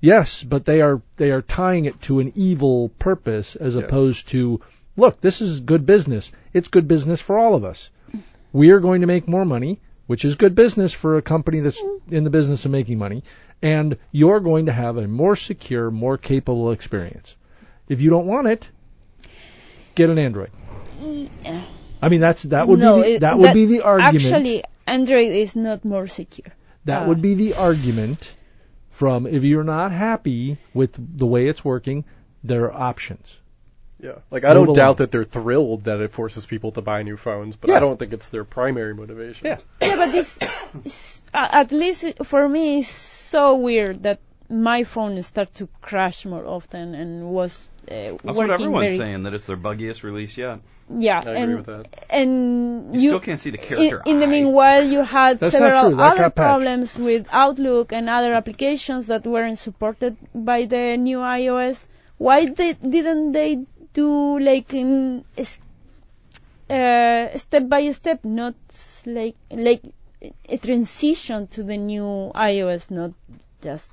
Speaker 6: Yes, but they are they are tying it to an evil purpose as
Speaker 2: Yeah.
Speaker 6: opposed to look, this is good business. It's good business for all of us. We are going to make more money, which is good business for a company that's in the business of making money, and you're going to have a more secure, more capable experience. If you don't want it, get an Android. I mean, that's that would
Speaker 4: no,
Speaker 6: be the,
Speaker 4: it-
Speaker 6: that would be the argument.
Speaker 4: Actually, Android is not more secure.
Speaker 6: That
Speaker 4: Uh,
Speaker 6: would be the argument from if you're not happy with the way it's working, there are options.
Speaker 2: Yeah, like I don't
Speaker 6: Move
Speaker 2: doubt that they're thrilled that it forces people to buy new phones, but
Speaker 6: Yeah.
Speaker 2: I don't think it's their primary motivation.
Speaker 6: Yeah.
Speaker 4: Yeah, but this, is- uh, at least for me, it's so weird that my phone start to crash more often and was uh,
Speaker 1: That's
Speaker 4: working
Speaker 1: what everyone's
Speaker 4: very.
Speaker 1: saying, that it's their buggiest release yet.
Speaker 4: Yeah,
Speaker 2: I agree
Speaker 4: and
Speaker 2: with that.
Speaker 4: and
Speaker 1: You,
Speaker 4: you,
Speaker 1: still can't see the character
Speaker 4: in the
Speaker 1: eye.
Speaker 4: meanwhile, you had
Speaker 6: That's not
Speaker 4: several.
Speaker 6: That
Speaker 4: other
Speaker 6: got patched.
Speaker 4: problems with Outlook and other applications that weren't supported by the new iOS. Why they, didn't they do like in uh, step by step, not like like a transition to the new iOS, not just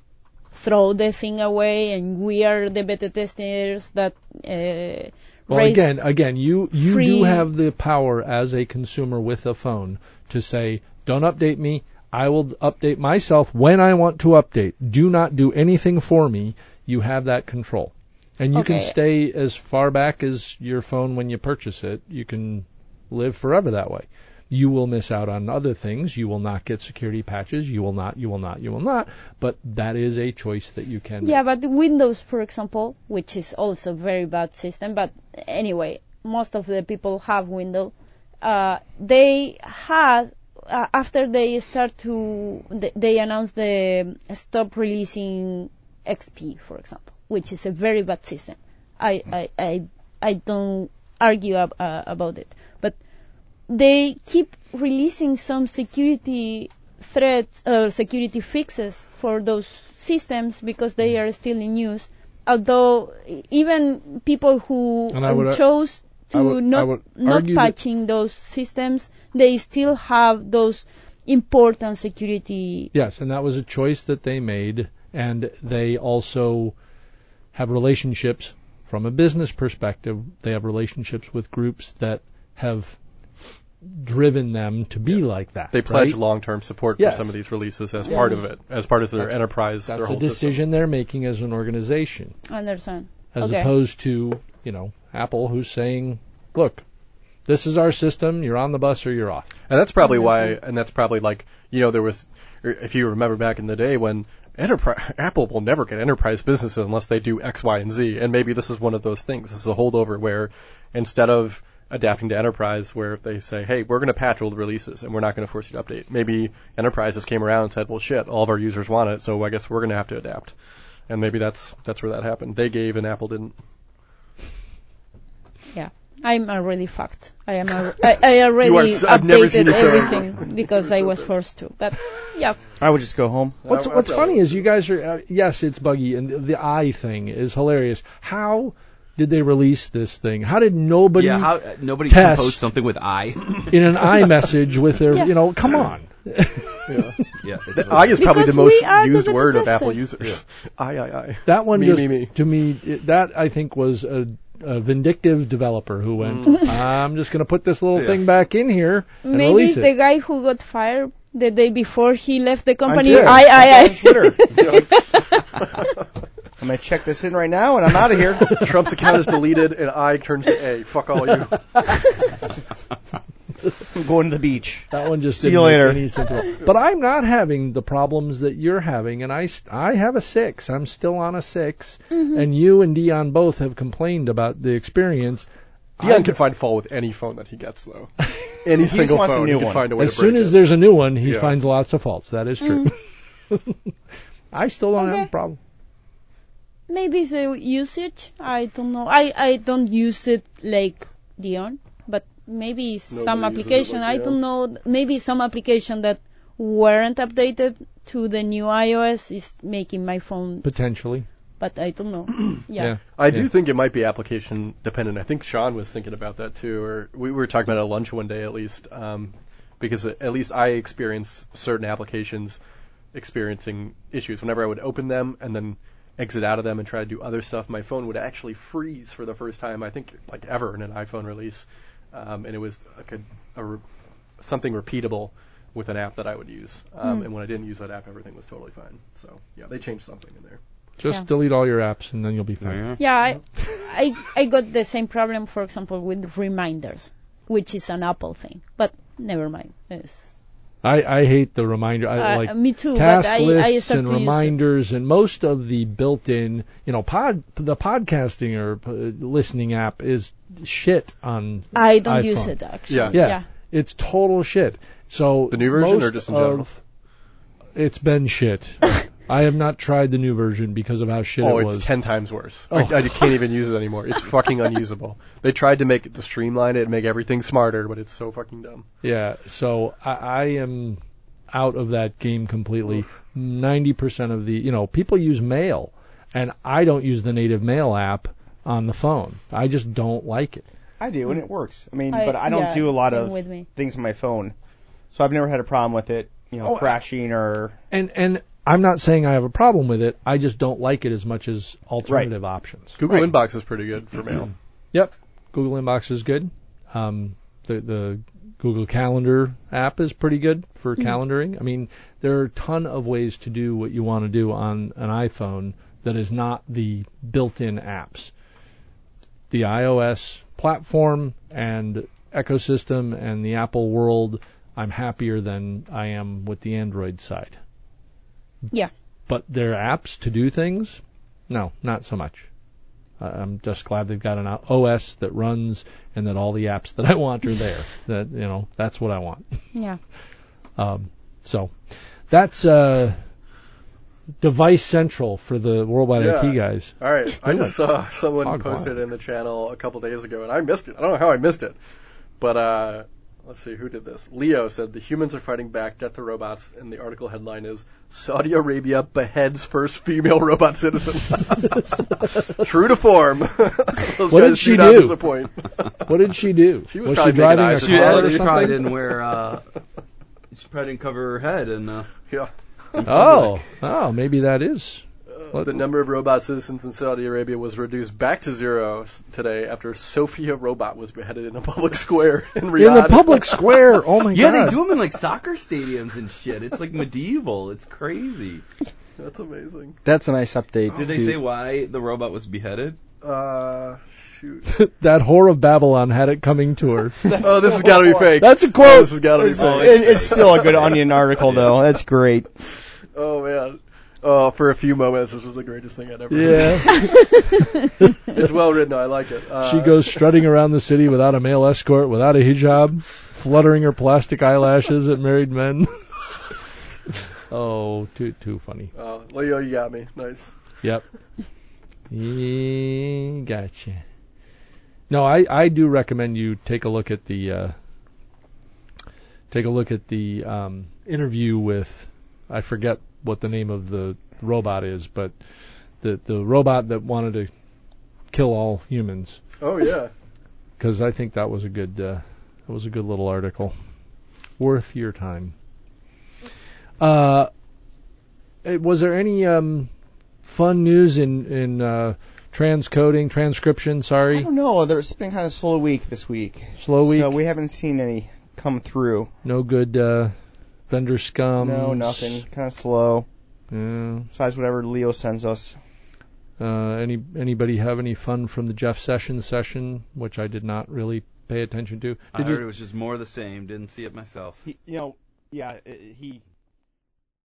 Speaker 4: throw the thing away and we are the beta testers that uh,
Speaker 6: Well, again, again, you you
Speaker 4: free-
Speaker 6: do have the power as a consumer with a phone to say, "Don't update me. I will update myself when I want to update. Do not do anything for me." You have that control, and you can stay as far back as your phone when you purchase it. You can live forever that way. You will miss out on other things. You will not get security patches. You will not. You will not. You will not. But that is a choice that you can.
Speaker 4: Yeah, but Windows, for example, which is also a very bad system, but anyway, most of the people have Windows. Uh, they had uh, after they start to they announced the stop releasing XP, for example, which is a very bad system. I I I, I don't argue ab- uh, about it, but they keep releasing some security threats or security fixes for those systems because they are still in use. Although even people who
Speaker 6: would
Speaker 4: chose to
Speaker 6: would-
Speaker 4: not not patching those systems, they still have those important security.
Speaker 6: Yes, and that was a choice that they made, and they also have relationships from a business perspective. They have relationships with groups that have driven them to be like that.
Speaker 2: They pledge
Speaker 6: right?
Speaker 2: long-term support
Speaker 6: Yes.
Speaker 2: for some of these releases as
Speaker 6: Yeah.
Speaker 2: part of it, as part of their
Speaker 6: That's-
Speaker 2: enterprise,
Speaker 6: That's
Speaker 2: their
Speaker 6: a decision
Speaker 2: system.
Speaker 6: they're making as an organization,
Speaker 4: Understand?
Speaker 6: as
Speaker 4: Okay.
Speaker 6: opposed to you know Apple, who's saying, "Look, this is our system. You're on the bus or you're off."
Speaker 2: And that's probably why, and that's probably like, you know, there was, if you remember back in the day when enterprise, Apple will never get enterprise businesses unless they do X, Y, and Z. And maybe this is one of those things. This is a holdover where instead of adapting to enterprise, where they say, hey, we're going to patch old releases and we're not going to force you to update. Maybe enterprises came around and said, well, shit, all of our users want it, so I guess we're going to have to adapt. And maybe that's that's where that happened. They gave and Apple didn't.
Speaker 4: I'm already fucked. I am. Al- I, I already
Speaker 2: are so- I've never seen
Speaker 4: updated everything because I was forced to. But yeah,
Speaker 5: I would just go home.
Speaker 6: What's What's funny is you guys are uh, yes, it's buggy, and the, the eye thing is hilarious. How did they release this thing? How did nobody
Speaker 1: yeah, how uh, nobody
Speaker 6: test-
Speaker 1: composed something with I.
Speaker 6: in an I message with their
Speaker 4: Yeah.
Speaker 6: you know? Come on.
Speaker 1: yeah, it's
Speaker 2: The I is probably the most
Speaker 4: we are the
Speaker 2: used word of Apple
Speaker 4: testers.
Speaker 2: users. I, I, I.
Speaker 6: That one
Speaker 2: Me,
Speaker 6: just
Speaker 2: me, me.
Speaker 6: to me it, that I think was a, a vindictive developer who went, mm. I'm just going to put this little
Speaker 1: Yeah.
Speaker 6: thing back in here and
Speaker 4: maybe
Speaker 6: release
Speaker 4: the guy who got fired the day before he left the company.
Speaker 5: Twitter.
Speaker 4: I, I,
Speaker 5: on
Speaker 4: I.
Speaker 5: Twitter. I'm gonna check this in right now, and I'm out of here.
Speaker 2: Trump's account is deleted and I turns to A. Fuck all you.
Speaker 5: I'm going to the beach.
Speaker 6: That one just
Speaker 5: See
Speaker 6: didn't
Speaker 5: you later.
Speaker 6: make any sense. But I'm not having the problems that you're having, and I I have a six. I'm still on a 6
Speaker 4: Mm-hmm.
Speaker 6: and you and Dion both have complained about the experience.
Speaker 2: Dion
Speaker 6: I'm-
Speaker 2: can find fault with any phone that he gets, though. Any
Speaker 5: just
Speaker 2: single
Speaker 5: wants a
Speaker 2: phone,
Speaker 5: new
Speaker 2: he can
Speaker 5: one.
Speaker 2: find a way
Speaker 6: as
Speaker 2: to
Speaker 6: soon as
Speaker 2: it.
Speaker 6: there's a new one, he
Speaker 2: Yeah.
Speaker 6: finds lots of faults. That is true. I still don't have
Speaker 4: Mm.
Speaker 6: A problem.
Speaker 4: Maybe the usage. I don't know. I, I don't use it like Dion, but maybe some
Speaker 2: Nobody uses it
Speaker 4: application.
Speaker 2: like
Speaker 4: I don't know. Maybe some application that weren't updated to the new iOS is making my phone.
Speaker 6: Potentially.
Speaker 4: But I don't know.
Speaker 6: Yeah.
Speaker 4: Yeah.
Speaker 2: I do
Speaker 6: Yeah.
Speaker 2: think it might be application dependent. I think Sean was thinking about that too, or we were talking about it at lunch one day at least, um, because at least I experience certain applications experiencing issues. Whenever I would open them and then exit out of them and try to do other stuff, my phone would actually freeze for the first time I think like ever in an iPhone release, um, and it was like a, a re- something repeatable with an app that I would use. Um,
Speaker 4: Hmm.
Speaker 2: And when I didn't use that app, everything was totally fine. So yeah, they changed something in there.
Speaker 6: Just
Speaker 4: Yeah.
Speaker 6: delete all your apps and then you'll be fine.
Speaker 1: Yeah.
Speaker 4: Yeah, I, I I got the same problem, for example, with reminders, which is an Apple thing. But never mind. It's,
Speaker 6: I, I hate the reminder. I
Speaker 4: uh,
Speaker 6: like
Speaker 4: me too.
Speaker 6: task
Speaker 4: but I, I
Speaker 6: lists
Speaker 4: start
Speaker 6: and
Speaker 4: to
Speaker 6: reminders and most of the built-in, you know, pod the podcasting or uh, listening app is shit on
Speaker 4: I don't use it actually.
Speaker 2: Yeah.
Speaker 6: Yeah.
Speaker 4: yeah.
Speaker 6: It's total shit. So
Speaker 2: The new version or just in general?
Speaker 6: of- It's been shit. I have not tried the new version because of how shit
Speaker 2: Oh,
Speaker 6: it
Speaker 2: it's ten times worse.
Speaker 6: Oh.
Speaker 2: I, I can't even use it anymore. It's fucking unusable. They tried to make it to streamline it and make everything smarter, but it's so fucking dumb.
Speaker 6: Yeah, so I, I am out of that game completely. Ninety percent of the, you know, people use Mail, and I don't use the native Mail app on the phone. I just don't like it.
Speaker 5: I do, and it works. I mean,
Speaker 4: I-
Speaker 5: but I don't
Speaker 4: yeah,
Speaker 5: do a lot
Speaker 4: same
Speaker 5: of
Speaker 4: with me.
Speaker 5: things on my phone, so I've never had a problem with it. You know,
Speaker 6: Oh,
Speaker 5: crashing or
Speaker 6: And and I'm not saying I have a problem with it. I just don't like it as much as alternative options.
Speaker 2: Google
Speaker 5: Right.
Speaker 2: Inbox is pretty good for mail.
Speaker 6: Yep, Google Inbox is good. Um, the the Google Calendar app is pretty good for calendaring. I mean, there are a ton of ways to do what you want to do on an iPhone that is not the built-in apps. The iOS platform and ecosystem and the Apple world, I'm happier than I am with the Android side.
Speaker 4: Yeah.
Speaker 6: But their apps to do things, no, not so much. Uh, I'm just glad they've got an OS that runs and that all the apps that I want are there. that you know, that's what I want.
Speaker 4: Yeah.
Speaker 6: Um, so that's uh, device central for the Worldwide
Speaker 2: Yeah.
Speaker 6: IT guys.
Speaker 2: All right, I just saw someone posted
Speaker 6: wild.
Speaker 2: in the channel a couple days ago, and I missed it. I don't know how I missed it, but uh, let's see who did this. Leo said the humans are fighting back, death to robots, and the article headline is Saudi Arabia beheads first female robot citizen. True to form. Those
Speaker 6: What
Speaker 2: guys
Speaker 6: did she
Speaker 2: do disappoint.
Speaker 6: What did she do?
Speaker 2: She was
Speaker 6: she
Speaker 2: probably making
Speaker 6: driving a
Speaker 2: eyes
Speaker 1: She,
Speaker 6: car or
Speaker 2: She
Speaker 1: she
Speaker 6: something?
Speaker 1: probably didn't wear uh, She probably didn't cover her head, and uh,
Speaker 2: Yeah.
Speaker 6: Oh, oh, maybe that is.
Speaker 2: Uh, the number of robot citizens in Saudi Arabia was reduced back to zero today after Sophia Robot was beheaded in a public square in Riyadh.
Speaker 6: In the public square. Oh my
Speaker 1: yeah,
Speaker 6: god.
Speaker 1: Yeah, they do them in like soccer stadiums and shit. It's like medieval. It's crazy.
Speaker 2: That's amazing.
Speaker 3: That's a nice update.
Speaker 1: Did they
Speaker 3: to-
Speaker 1: say why the robot was beheaded?
Speaker 2: Uh, shoot.
Speaker 6: that whore of Babylon had it coming to her.
Speaker 2: oh, this has got to be fake.
Speaker 6: That's a
Speaker 2: Oh,
Speaker 6: quote.
Speaker 2: this has got to be fake.
Speaker 5: it- it's still a good Onion article, though. That's great.
Speaker 2: Oh man. Oh, for a few moments, this was the greatest thing I'd ever. heard.
Speaker 6: Yeah.
Speaker 2: It's well written. though. I like it. Uh,
Speaker 6: she goes strutting around the city without a male escort, without a hijab, fluttering her plastic eyelashes at married men. oh, too too funny.
Speaker 2: Oh, Leo, you got me. Nice.
Speaker 6: Yep. Yeah, gotcha. No, I, I do recommend you take a look at the uh, take a look at the um, interview with I forget what the name of the robot is, but the the robot that wanted to kill all humans.
Speaker 2: Oh yeah.
Speaker 6: Because I think that was a good uh, that was a good little article, worth your time. Uh, eh, was there any um, fun news in in uh, transcoding transcription? Sorry.
Speaker 5: I
Speaker 6: Sorry,
Speaker 5: don't know. There's been kind of a slow week this week.
Speaker 6: slow week.
Speaker 5: So we haven't seen any come through.
Speaker 6: no good uh, vendor scum.
Speaker 5: no, nothing. Kind of slow.
Speaker 6: Yeah.
Speaker 5: Besides whatever Leo sends us.
Speaker 6: Uh, any anybody have any fun from the Jeff Sessions session, which I did not really pay attention to?
Speaker 1: I heard
Speaker 6: you-
Speaker 1: it was just more of the same. Didn't see it myself.
Speaker 5: He, you know, yeah, i- he